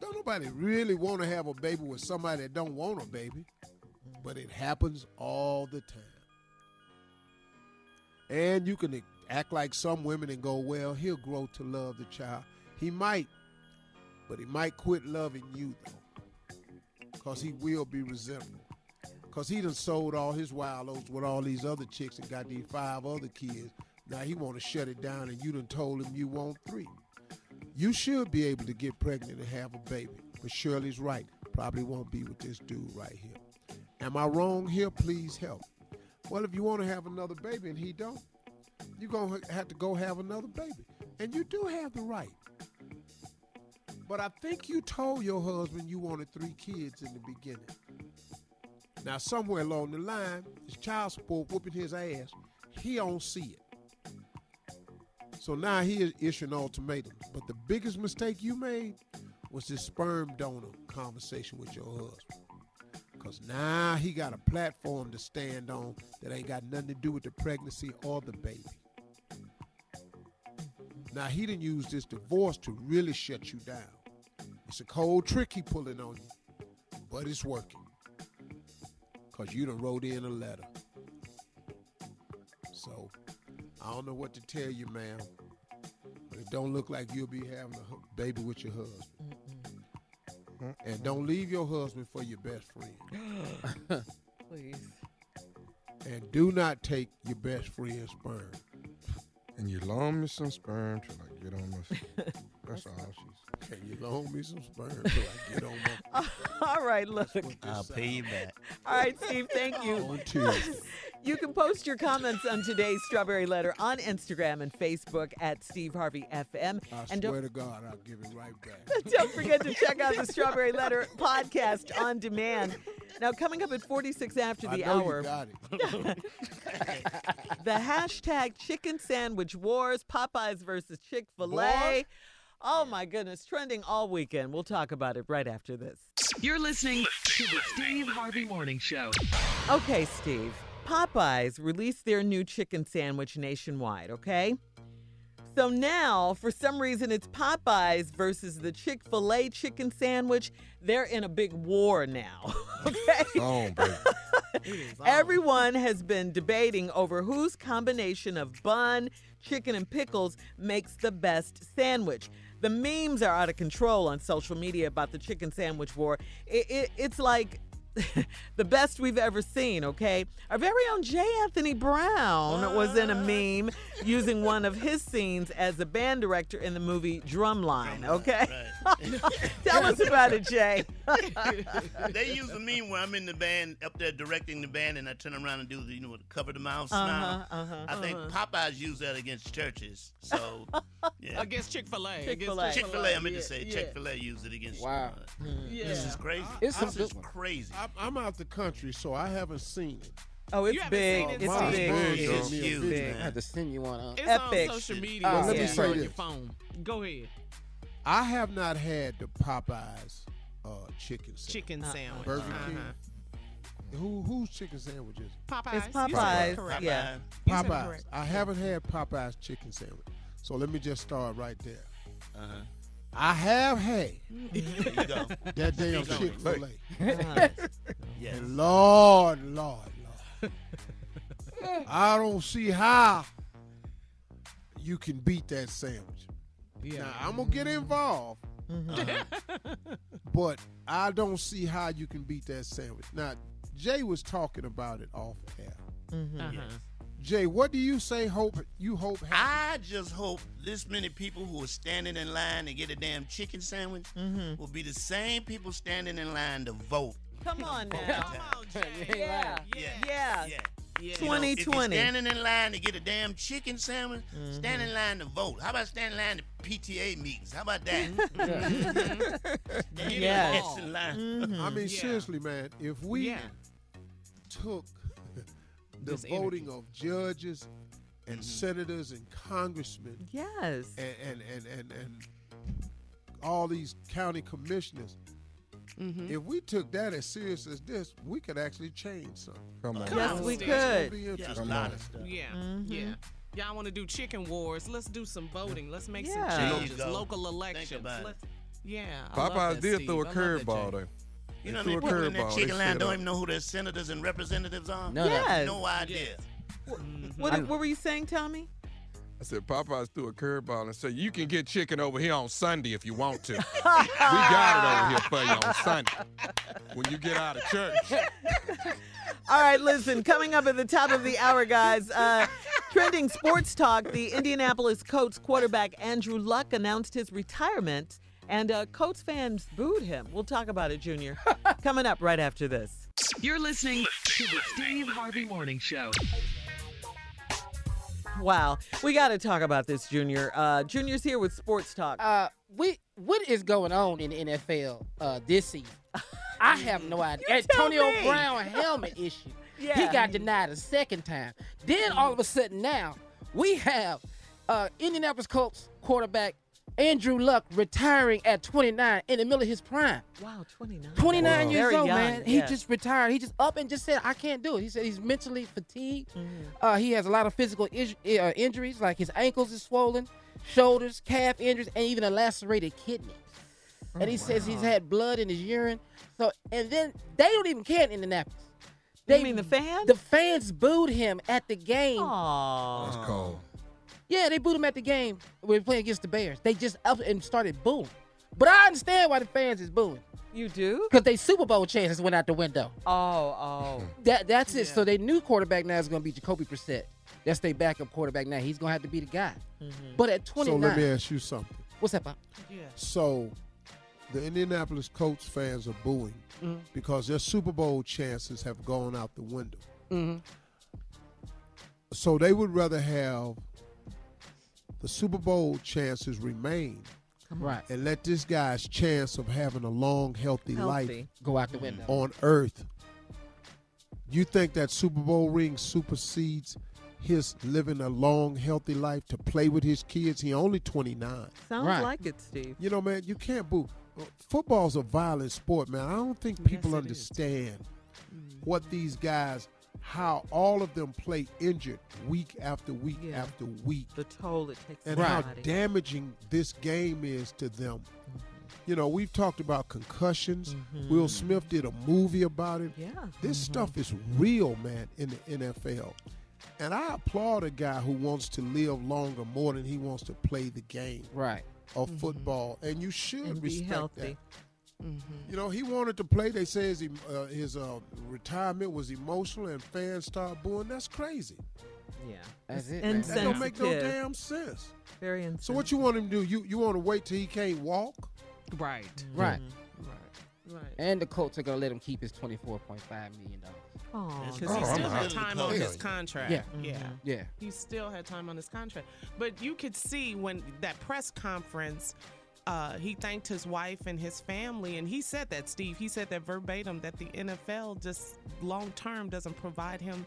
Don't nobody really want to have a baby with somebody that don't want a baby. But it happens all the time. And you can act like some women and go, well, he'll grow to love the child. He might, but he might quit loving you, though. Because he will be resentful. Because he done sold all his wild oats with all these other chicks and got these five other kids. Now he want to shut it down and you done told him you want three. You should be able to get pregnant and have a baby. But Shirley's right. Probably won't be with this dude right here. Am I wrong here? Please help. Well, if you want to have another baby and he don't, you're going to have to go have another baby. And you do have the right. But I think you told your husband you wanted three kids in the beginning. Now, somewhere along the line, his child support whooping his ass. He don't see it. So now he is issuing ultimatum. But the biggest mistake you made was this sperm donor conversation with your husband. Because now he got a platform to stand on that ain't got nothing to do with the pregnancy or the baby. Now he didn't use this divorce to really shut you down. It's a cold trick he pulling on you, but it's working. Cause you done wrote in a letter. So I don't know what to tell you, ma'am, but it don't look like you'll be having a baby with your husband. And don't leave your husband for your best friend. Please. And do not take your best friend's sperm. And you loan me some sperm till I get on my feet. That's all she said. Can you loan me some sperm till I get on my All right, look. I'll pay you back. All right, Steve, thank you. on You can post your comments on today's Strawberry Letter on Instagram and Facebook at Steve Harvey FM. I and swear don't, to God, I'll give it right back. don't forget to check out the Strawberry Letter podcast on demand. Now, coming up at 46 after I the know hour, you got it. the hashtag chicken sandwich wars, Popeyes versus Chick fil A. Boy. Oh my goodness, trending all weekend. We'll talk about it right after this. You're listening to the Steve Harvey Morning Show. Okay, Steve. Popeyes released their new chicken sandwich nationwide, okay? So now, for some reason, it's Popeyes versus the Chick fil A chicken sandwich. They're in a big war now, okay? Oh, baby. It is on. Everyone has been debating over whose combination of bun, chicken, and pickles makes the best sandwich. The memes are out of control on social media about the chicken sandwich war. It, it, it's like the best we've ever seen, okay? Our very own J. Anthony Brown was in a meme using one of his scenes as a band director in the movie Drumline, okay? Tell us about it, Jay. they use a meme where I'm in the band up there directing the band, and I turn around and do the you know the cover the mouth smile. Uh-huh, uh-huh. I think Popeyes use that against churches. So yeah, Against Chick Fil A. Chick-fil-A. Chick Fil A. I meant Yeah, to say yeah. Chick Fil A used it against. Wow. uh, Yeah. This is crazy. It's this is ones. crazy. I'm, I'm out the country, so I haven't seen it. Oh, it's big. seen it, It's Mine's big. big, It's huge, Big. I man. had to send you one. Uh, It's Epic. on social media. Well, let me yeah. say on your phone. Go ahead. I have not had the Popeyes uh, chicken sandwich. Chicken sandwich. Burger Uh-huh. King. Who whose chicken sandwich is it? Popeyes. It's You said Popeyes, correct. yeah. You Popeyes. I haven't had Popeyes chicken sandwich. So let me just start right there. Uh-huh. I have had There you go. that damn Speak on Chick. Fil A. Yes. And Lord, Lord, Lord. I don't see how you can beat that sandwich. Yeah. Now, I'm going to get involved, Uh-huh. but I don't see how you can beat that sandwich. Now, Jay was talking about it off air. Uh-huh. Jay, what do you say hope you hope happens? I just hope this many people who are standing in line to get a damn chicken sandwich mm-hmm. will be the same people standing in line to vote. Come on Come on, Jay. Yeah. Yeah. Yeah. Yeah. Yeah. You know, if you're 2020. standing in line to get a damn chicken sandwich, mm-hmm. stand in line to vote. How about standing in line to PTA meetings? How about that? Stand in Yes. in line. Mm-hmm. I mean, Yeah. seriously, man, if we Yeah. took the This voting of judges and Mm-hmm. senators and congressmen Yes. and, and, and, and, and all these county commissioners, Mm-hmm. if we took that as serious as this, we could actually change something. Come on. Yes, we Steve. It's gonna could. be Yeah, a interesting. lot of stuff. Yeah, Mm-hmm. yeah. Y'all want to do chicken wars? Let's do some voting. Let's make Yeah. some changes. go. Local Think elections. about it. Let's, yeah. Popeyes did Steve. throw a curveball Jay. though. You know how threw many a people in that chicken line don't up. even know who their senators and representatives are? No, no. Yes. No idea. What, what were you saying, Tommy? I said Popeyes threw a curveball and said you can get chicken over here on Sunday if you want to. we got it over here for you on Sunday when you get out of church. All right, listen, coming up at the top of the hour, guys, uh, trending sports talk, the Indianapolis Colts quarterback Andrew Luck announced his retirement, and uh, Colts fans booed him. We'll talk about it, Junior. coming up right after this. You're listening to the Steve Harvey Morning Show. Wow, we got to talk about this, Junior. Uh, Junior's here with sports talk. Uh, we what is going on in the NFL uh, this season? I have no idea. tell Antonio me. Brown helmet issue. Yeah. He got denied a second time. Then all of a sudden now we have uh, Indianapolis Colts quarterback Andrew Luck retiring at 29 in the middle of his prime. wow, 29. 29 years Very old, young, man. He yeah. just retired. He just up and just said, I can't do it. He said he's mentally fatigued. Mm-hmm. Uh, he has a lot of physical is- uh, injuries, like his ankles is swollen, shoulders, calf injuries, and even a lacerated kidney. And he says he's had blood in his urine. So, and then they don't even care in Indianapolis. They mean the fans? The fans booed him at the game. Aw. That's cold. Yeah, they booed him at the game when we were playing against the Bears. They just up and started booing. But I understand why the fans is booing. You do? Because they Super Bowl chances went out the window. Oh, oh. That that's it. So their new quarterback now is going to be Jacoby Brissett. That's their backup quarterback now. He's going to have to be the guy. But at So let me ask you something. What's that, Pop? Yeah. So, the Indianapolis Colts fans are booing Mhm. because their Super Bowl chances have gone out the window. Mm-hmm. So they would rather have the Super Bowl chances remain Right. and let this guy's chance of having a long, healthy, life Go out the window. on earth. You think that Super Bowl ring supersedes his living a long, healthy life to play with his kids? He only 29. Sounds Right. like it, Steve. You know, man, you can't boo. Uh, football's a violent sport, man. I don't think people Yes, it is. understand mm. what these guys, how all of them play injured week after week Yeah. after week, The toll it takes and how body. damaging this game is to them. Mm-hmm. You know, we've talked about concussions. Mm-hmm. Will Smith did a movie about it. Yeah. This mm-hmm. stuff is real, man, in the NFL. And I applaud a guy who wants to live longer more than he wants to play the game Right. of football. And you should And be respect healthy. That. You know, he wanted to play. They say his, uh, his uh, retirement was emotional, and fans start booing. That's crazy. Yeah. That's it. And man. That don't make no damn sense. Very insensitive. So what you want him to do? You you want to wait till he can't walk? Right. Right. Right. Right. And the Colts are gonna let him keep his twenty-four point five million dollars. Aw, Because Oh, he I'm still had time on his contract. Yeah. Yeah. Yeah. He still had time on his contract. But you could see when that press conference, uh, he thanked his wife and his family, and he said that, Steve, he said that verbatim that the NFL just long term doesn't provide him,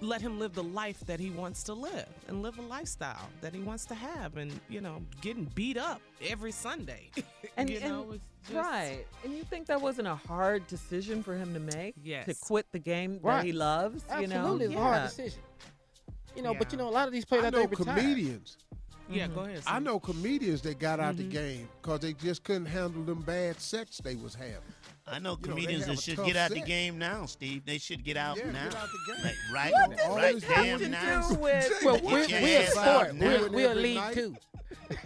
let him live the life that he wants to live and live a lifestyle that he wants to have, and, you know, getting beat up every Sunday. And, you know, and- it's just, right. And you think that wasn't a hard decision for him to make? Yes. To quit the game that he loves? Absolutely, You know? it's a hard decision. You know, but you know, a lot of these players I out there know retire. comedians. Yeah, go mm-hmm. ahead. I know comedians that got out the mm-hmm. game because they just couldn't handle them bad sets they was having. I know You know, they comedians have that a should tough get out the set. game now, Steve. They should get out Yeah, now. get out the game. Like, right, What does right, this damn to now. do with Well, Get we're, your we're a ass sport. now. We're, we're a Every league night. too.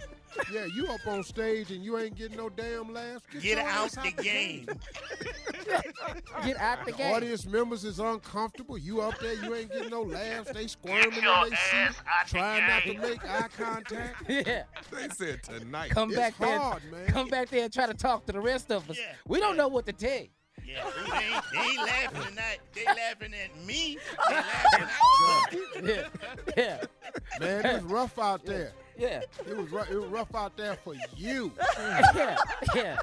Yeah, you up on stage and you ain't getting no damn laughs. Get, Get your out ass the game. Get out the The game. audience members is uncomfortable. You up there, you ain't getting no laughs. They squirming in their seat, trying not to make eye contact. Yeah. They said tonight. Come It's back there. man. Come back there and try to talk to the rest of us. Yeah. We don't know what to tell you. Yeah, they, ain't, they ain't laughing tonight. They laughing at me. They laughing at Yeah. Yeah. Man, it's rough out there. Yeah. It was rough, it was rough out there for you. Yeah. Yeah.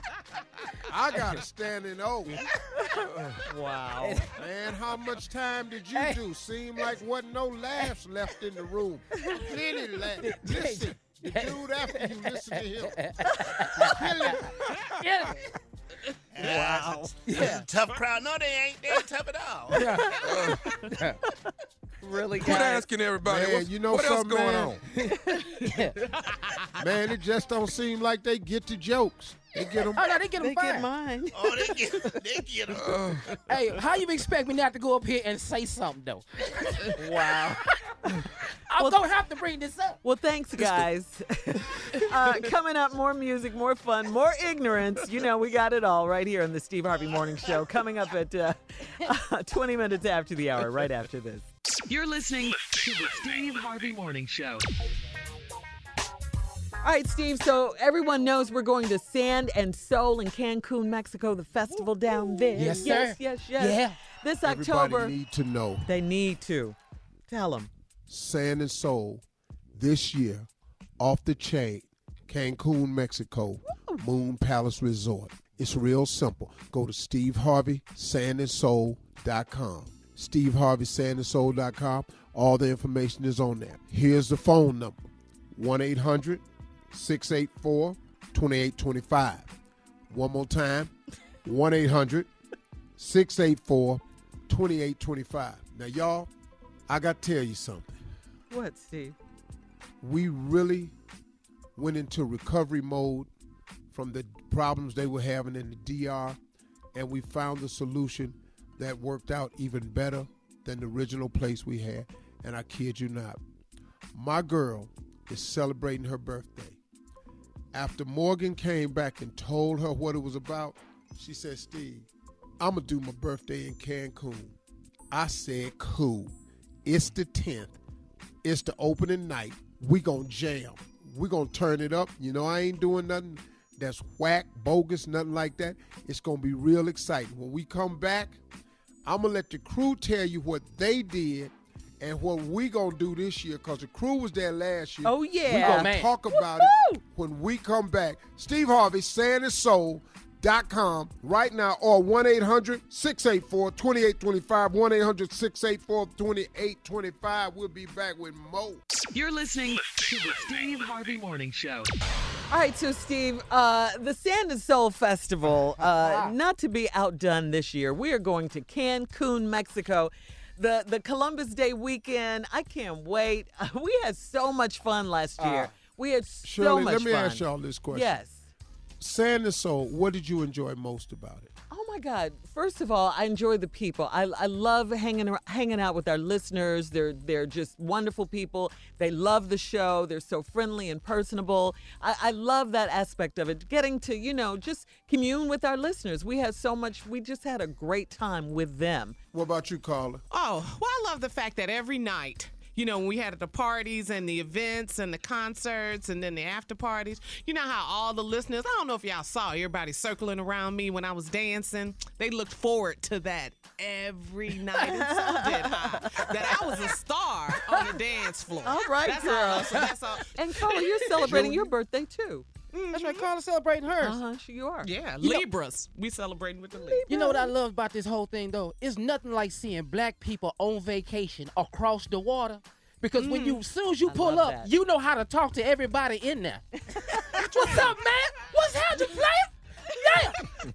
I got to stand in O. Wow. Man, how much time did you Hey. do? Seemed like wasn't no laughs left in the room. Plenty laughs. Listen, the dude after you listen to him. Killing. Yeah. Wow. Yeah. Tough crowd. No, they ain't. They ain't tough at all. Yeah. really, Quit guys? asking everybody. Man, you know what else something, going man? on? Man, it just don't seem like they get the jokes. They get them. Oh no, they get them. They them get mine. Oh, they get, they get 'em. Hey, how you expect me not to go up here and say something though? Wow. I'm gonna have to bring this up. Well, thanks, guys. uh, coming up, more music, more fun, more ignorance. You know, we got it all right here on the Steve Harvey Morning Show. Coming up at uh, 20 minutes after the hour, right after this. You're listening to the Steve Harvey Morning Show. All right, Steve. So everyone knows we're going to Sand and Soul in Cancun, Mexico, the festival down there. Yes, sir. Yes, yes, yes. Yeah. This Everybody October, need to know. they need to. Tell them. Sand and Soul this year off the chain, Cancun, Mexico, Moon Palace Resort. It's real simple. Go to steveharveysandandsoul.com. steveharveysandandsoul.com. All the information is on there. Here's the phone number 1 800 684 2825. One more time 1 800 684 2825. Now, y'all, I got to tell you something. What, Steve? We really went into recovery mode from the problems they were having in the DR, and we found a solution that worked out even better than the original place we had. And I kid you not, my girl is celebrating her birthday. After Morgan came back and told her what it was about, she said, Steve, I'm going to do my birthday in Cancun. I said, cool. It's the 10th. It's the opening night. We gonna jam. we're gonna turn it up. You know, I ain't doing nothing that's whack, bogus, nothing like that. It's gonna be real exciting. When we come back, I'm gonna let the crew tell you what they did and what we gonna do this year, cause the crew was there last year. Oh, yeah. We yeah. gonna talk about it when we come back. Steve Harvey, sandandsoul.com right now or 1-800-684-2825, 1-800-684-2825. We'll be back with Mo. You're listening to the Steve Harvey Morning Show. All right, so Steve, uh, the Sand and Soul Festival, uh, not to be outdone this year, we are going to Cancun, Mexico. The the Columbus Day weekend, I can't wait. We had so much fun last year. we had so Shirley, much fun. let me fun. ask y'all this question. Yes. Sand and Soul, what did you enjoy most about it? Oh my God! First of all, I enjoy the people. I, I love hanging hanging out with our listeners. They're they're just wonderful people. They love the show. They're so friendly and personable. I, I love that aspect of it. Getting to you know just commune with our listeners. We had so much. We just had a great time with them. What about you, Carla? Oh, well, I love the fact that every night, you know, when we had the parties and the events and the concerts and then the after parties, you know how all the listeners, I don't know if y'all saw everybody circling around me when I was dancing. They looked forward to that every night. And so did I. That I was a star on the dance floor. All right, that's girl. All, so that's all. And Carla, you're celebrating your birthday too. That's right. Carla celebrating hers. Uh huh. Sure you are. Yeah, You know- Libras. we celebrating with the Libras. You know what I love about this whole thing though? It's nothing like seeing black people on vacation across the water. Because when you, as soon as you I pull up, that. you know how to talk to everybody in there. What's up, man? What's happening, player? Yeah,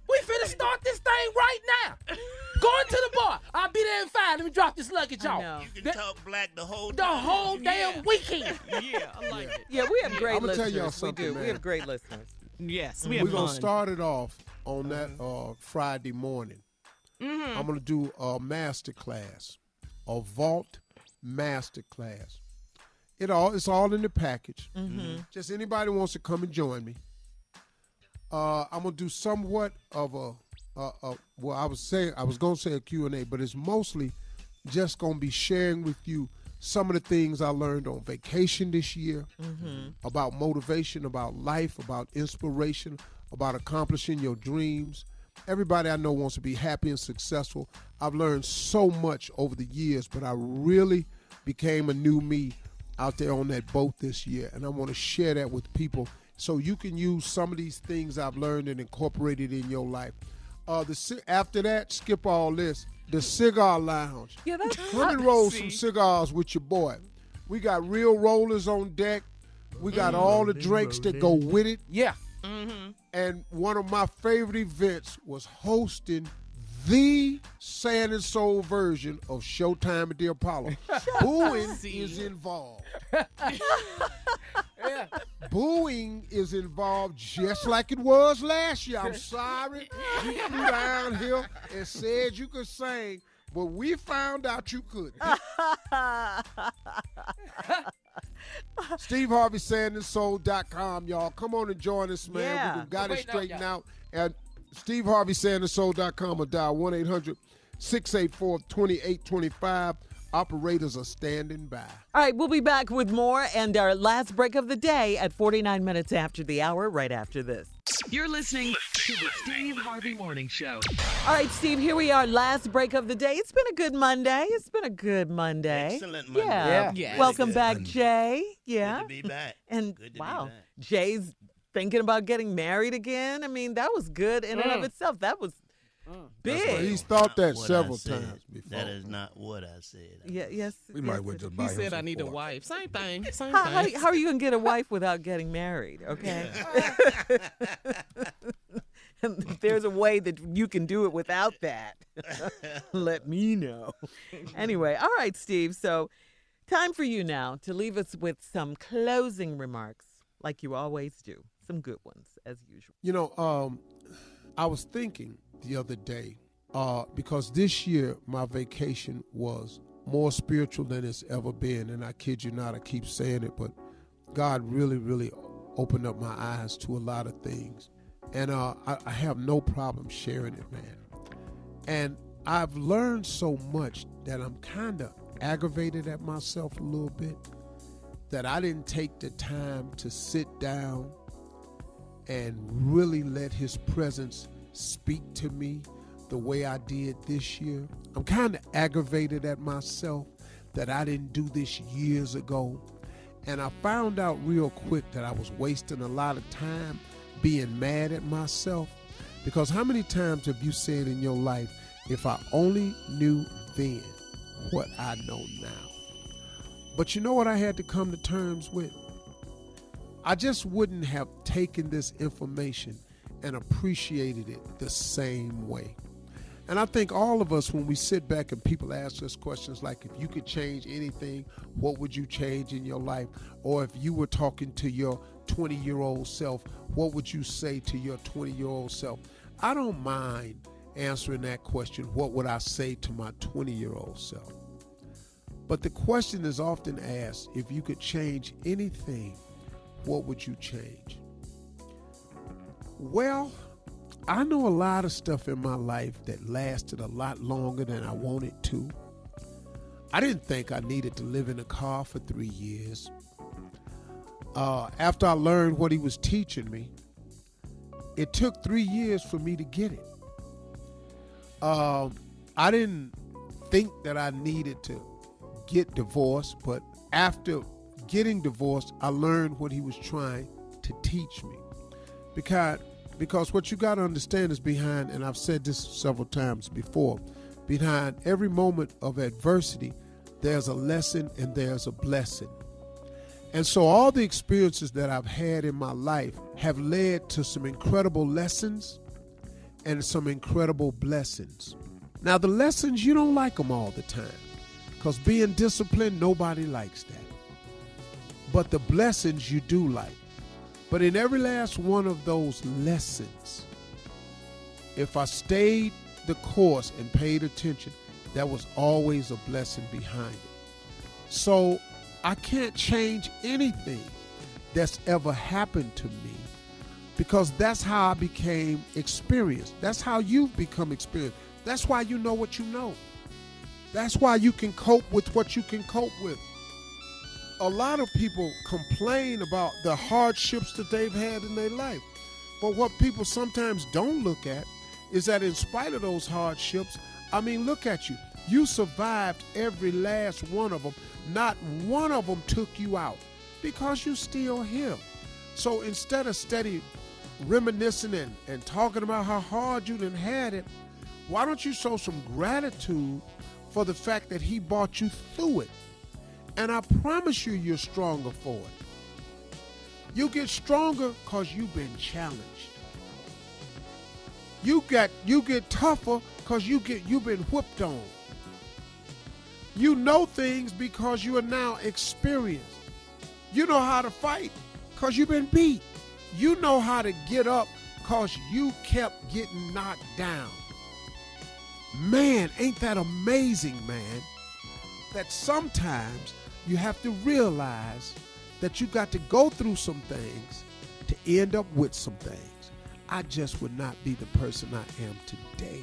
we finna start this thing right now. Going to the bar. I'll be there in five. Let me drop this luggage I off. You can The- talk black the whole The time. whole damn Yeah. weekend. Yeah, I like it. Yeah, we have great I'ma tell listeners. y'all something. we something, do. We have great listeners. Yes, we have. We're gonna fun. start it off on that uh, Friday morning. Mm-hmm. I'm gonna do a master class, a vault master class. It all it's all in the package. Mm-hmm. Just anybody wants to come and join me. Uh, I'm gonna do somewhat of a, a, a well, I was saying I was gonna say a Q and A, but it's mostly just gonna be sharing with you some of the things I learned on vacation this year mm-hmm. about motivation, about life, about inspiration, about accomplishing your dreams. Everybody I know wants to be happy and successful. I've learned so much over the years, but I really became a new me out there on that boat this year, and I want to share that with people so you can use some of these things I've learned and incorporate it in your life. Uh, the after that, skip all this. The cigar lounge. Yeah, that's Come and roll some cigars with your boy. We got real rollers on deck. We got all the drinks that go with it. Yeah. Mhm. And one of my favorite events was hosting the Sand and Soul version of Showtime at the Apollo. Booing is involved. yeah. Booing is involved just like it was last year. I'm sorry. You flew down here and said you could sing, but we found out you couldn't. Steve Harvey SandandSoul.com, y'all. Come on and join us, man. Yeah. We got it Wait, straightened out. At Steve Harvey SandandSoul.com or dial 1 800 684 2825. Operators are standing by. All right, we'll be back with more and our last break of the day at 49 minutes after the hour, right after this. You're listening to the Steve Harvey Morning Show. All right, Steve, here we are, last break of the day. It's been a good Monday. It's been a good Monday. Excellent Monday. Yeah. Yeah. Yes. Welcome back, Monday. Jay. Yeah. Good to be back. And Good to be wow, back. Jay's thinking about getting married again. I mean, that was good in and of Mm. itself. That was big. Well, he's thought that several times before. That is not what I said. yeah, yes. We might yes, well it- just buy He said I some need a wife. Same thing. Same How, how, thing. how are you gonna get a wife without getting married? Okay. There's a way that you can do it without that, let me know. Anyway, all right, Steve. So, time for you now to leave us with some closing remarks, like you always do. Some good ones, as usual. You know, um, I was thinking the other day, uh, because this year my vacation was more spiritual than it's ever been. And I kid you not, I keep saying it, but God really, really opened up my eyes to a lot of things. And uh, I, I have no problem sharing it, man. And I've learned so much that I'm kind of aggravated at myself a little bit. that I didn't take the time to sit down and really let his presence speak to me the way I did this year. I'm kind of aggravated at myself that I didn't do this years ago. And I found out real quick that I was wasting a lot of time being mad at myself. Because how many times have you said in your life, if I only knew then what I know now? But you know what I had to come to terms with? I just wouldn't have taken this information and appreciated it the same way. And I think all of us, when we sit back and people ask us questions like, if you could change anything, what would you change in your life? Or if you were talking to your 20 year old self, what would you say to your 20 year old self? I don't mind answering that question, what would I say to my 20 year old self? But the question is often asked if you could change anything, what would you change? Well, I know a lot of stuff in my life that lasted a lot longer than I wanted to. I didn't think I needed to live in a car for three years. Uh, after I learned what he was teaching me, it took three years for me to get it. Um, I didn't think that I needed to get divorced, but after getting divorced, I learned what he was trying to teach me. Because because what you got to understand is behind, and I've said this several times before, behind every moment of adversity, there's a lesson and there's a blessing. And so all the experiences that I've had in my life have led to some incredible lessons and some incredible blessings. Now, the lessons, you don't like them all the time because being disciplined, nobody likes that. But the blessings you do like. But in every last one of those lessons, if I stayed the course and paid attention, there was always a blessing behind it. So I can't change anything that's ever happened to me because that's how I became experienced. That's how you've become experienced. That's why you know what you know. That's why you can cope with what you can cope with a lot of people complain about the hardships that they've had in their life. But what people sometimes don't look at is that in spite of those hardships, I mean, look at you. You survived every last one of them. Not one of them took you out because you're still here. So instead of steady reminiscing and, and talking about how hard you done had it, why don't you show some gratitude for the fact that he brought you through it? And I promise you, you're stronger for it. You get stronger because you've been challenged. You get you get tougher because you get you've been whipped on. You know things because you are now experienced. You know how to fight because you've been beat. You know how to get up because you kept getting knocked down. Man, ain't that amazing, man? That sometimes you have to realize that you got to go through some things to end up with some things. I just would not be the person I am today.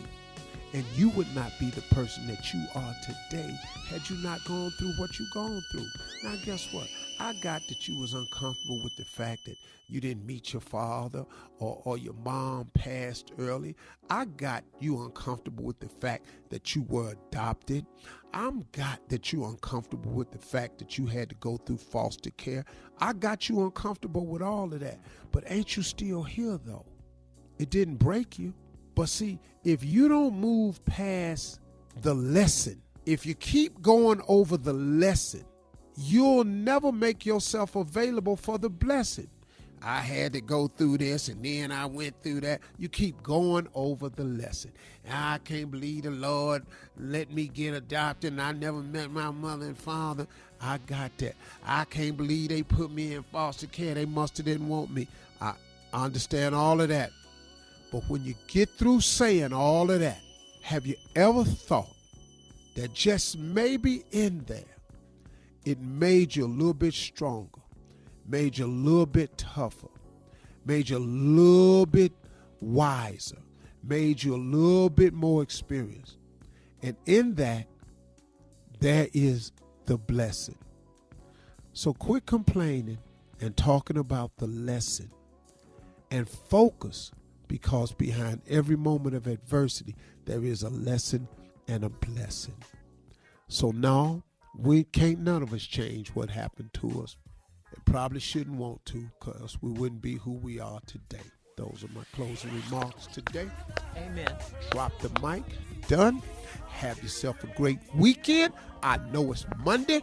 And you would not be the person that you are today had you not gone through what you've gone through. Now, guess what? I got that you was uncomfortable with the fact that you didn't meet your father or, or your mom passed early. I got you uncomfortable with the fact that you were adopted. I'm got that you uncomfortable with the fact that you had to go through foster care. I got you uncomfortable with all of that. But ain't you still here though? It didn't break you. But see, if you don't move past the lesson, if you keep going over the lesson, you'll never make yourself available for the blessing. I had to go through this and then I went through that. You keep going over the lesson. I can't believe the Lord let me get adopted and I never met my mother and father. I got that. I can't believe they put me in foster care. They must have didn't want me. I understand all of that. But when you get through saying all of that, have you ever thought that just maybe in there, it made you a little bit stronger, made you a little bit tougher, made you a little bit wiser, made you a little bit more experienced. And in that, there is the blessing. So quit complaining and talking about the lesson and focus because behind every moment of adversity, there is a lesson and a blessing. So now we can't none of us change what happened to us. And probably shouldn't want to because we wouldn't be who we are today. Those are my closing remarks today. Amen. Drop the mic. Done. Have yourself a great weekend. I know it's Monday.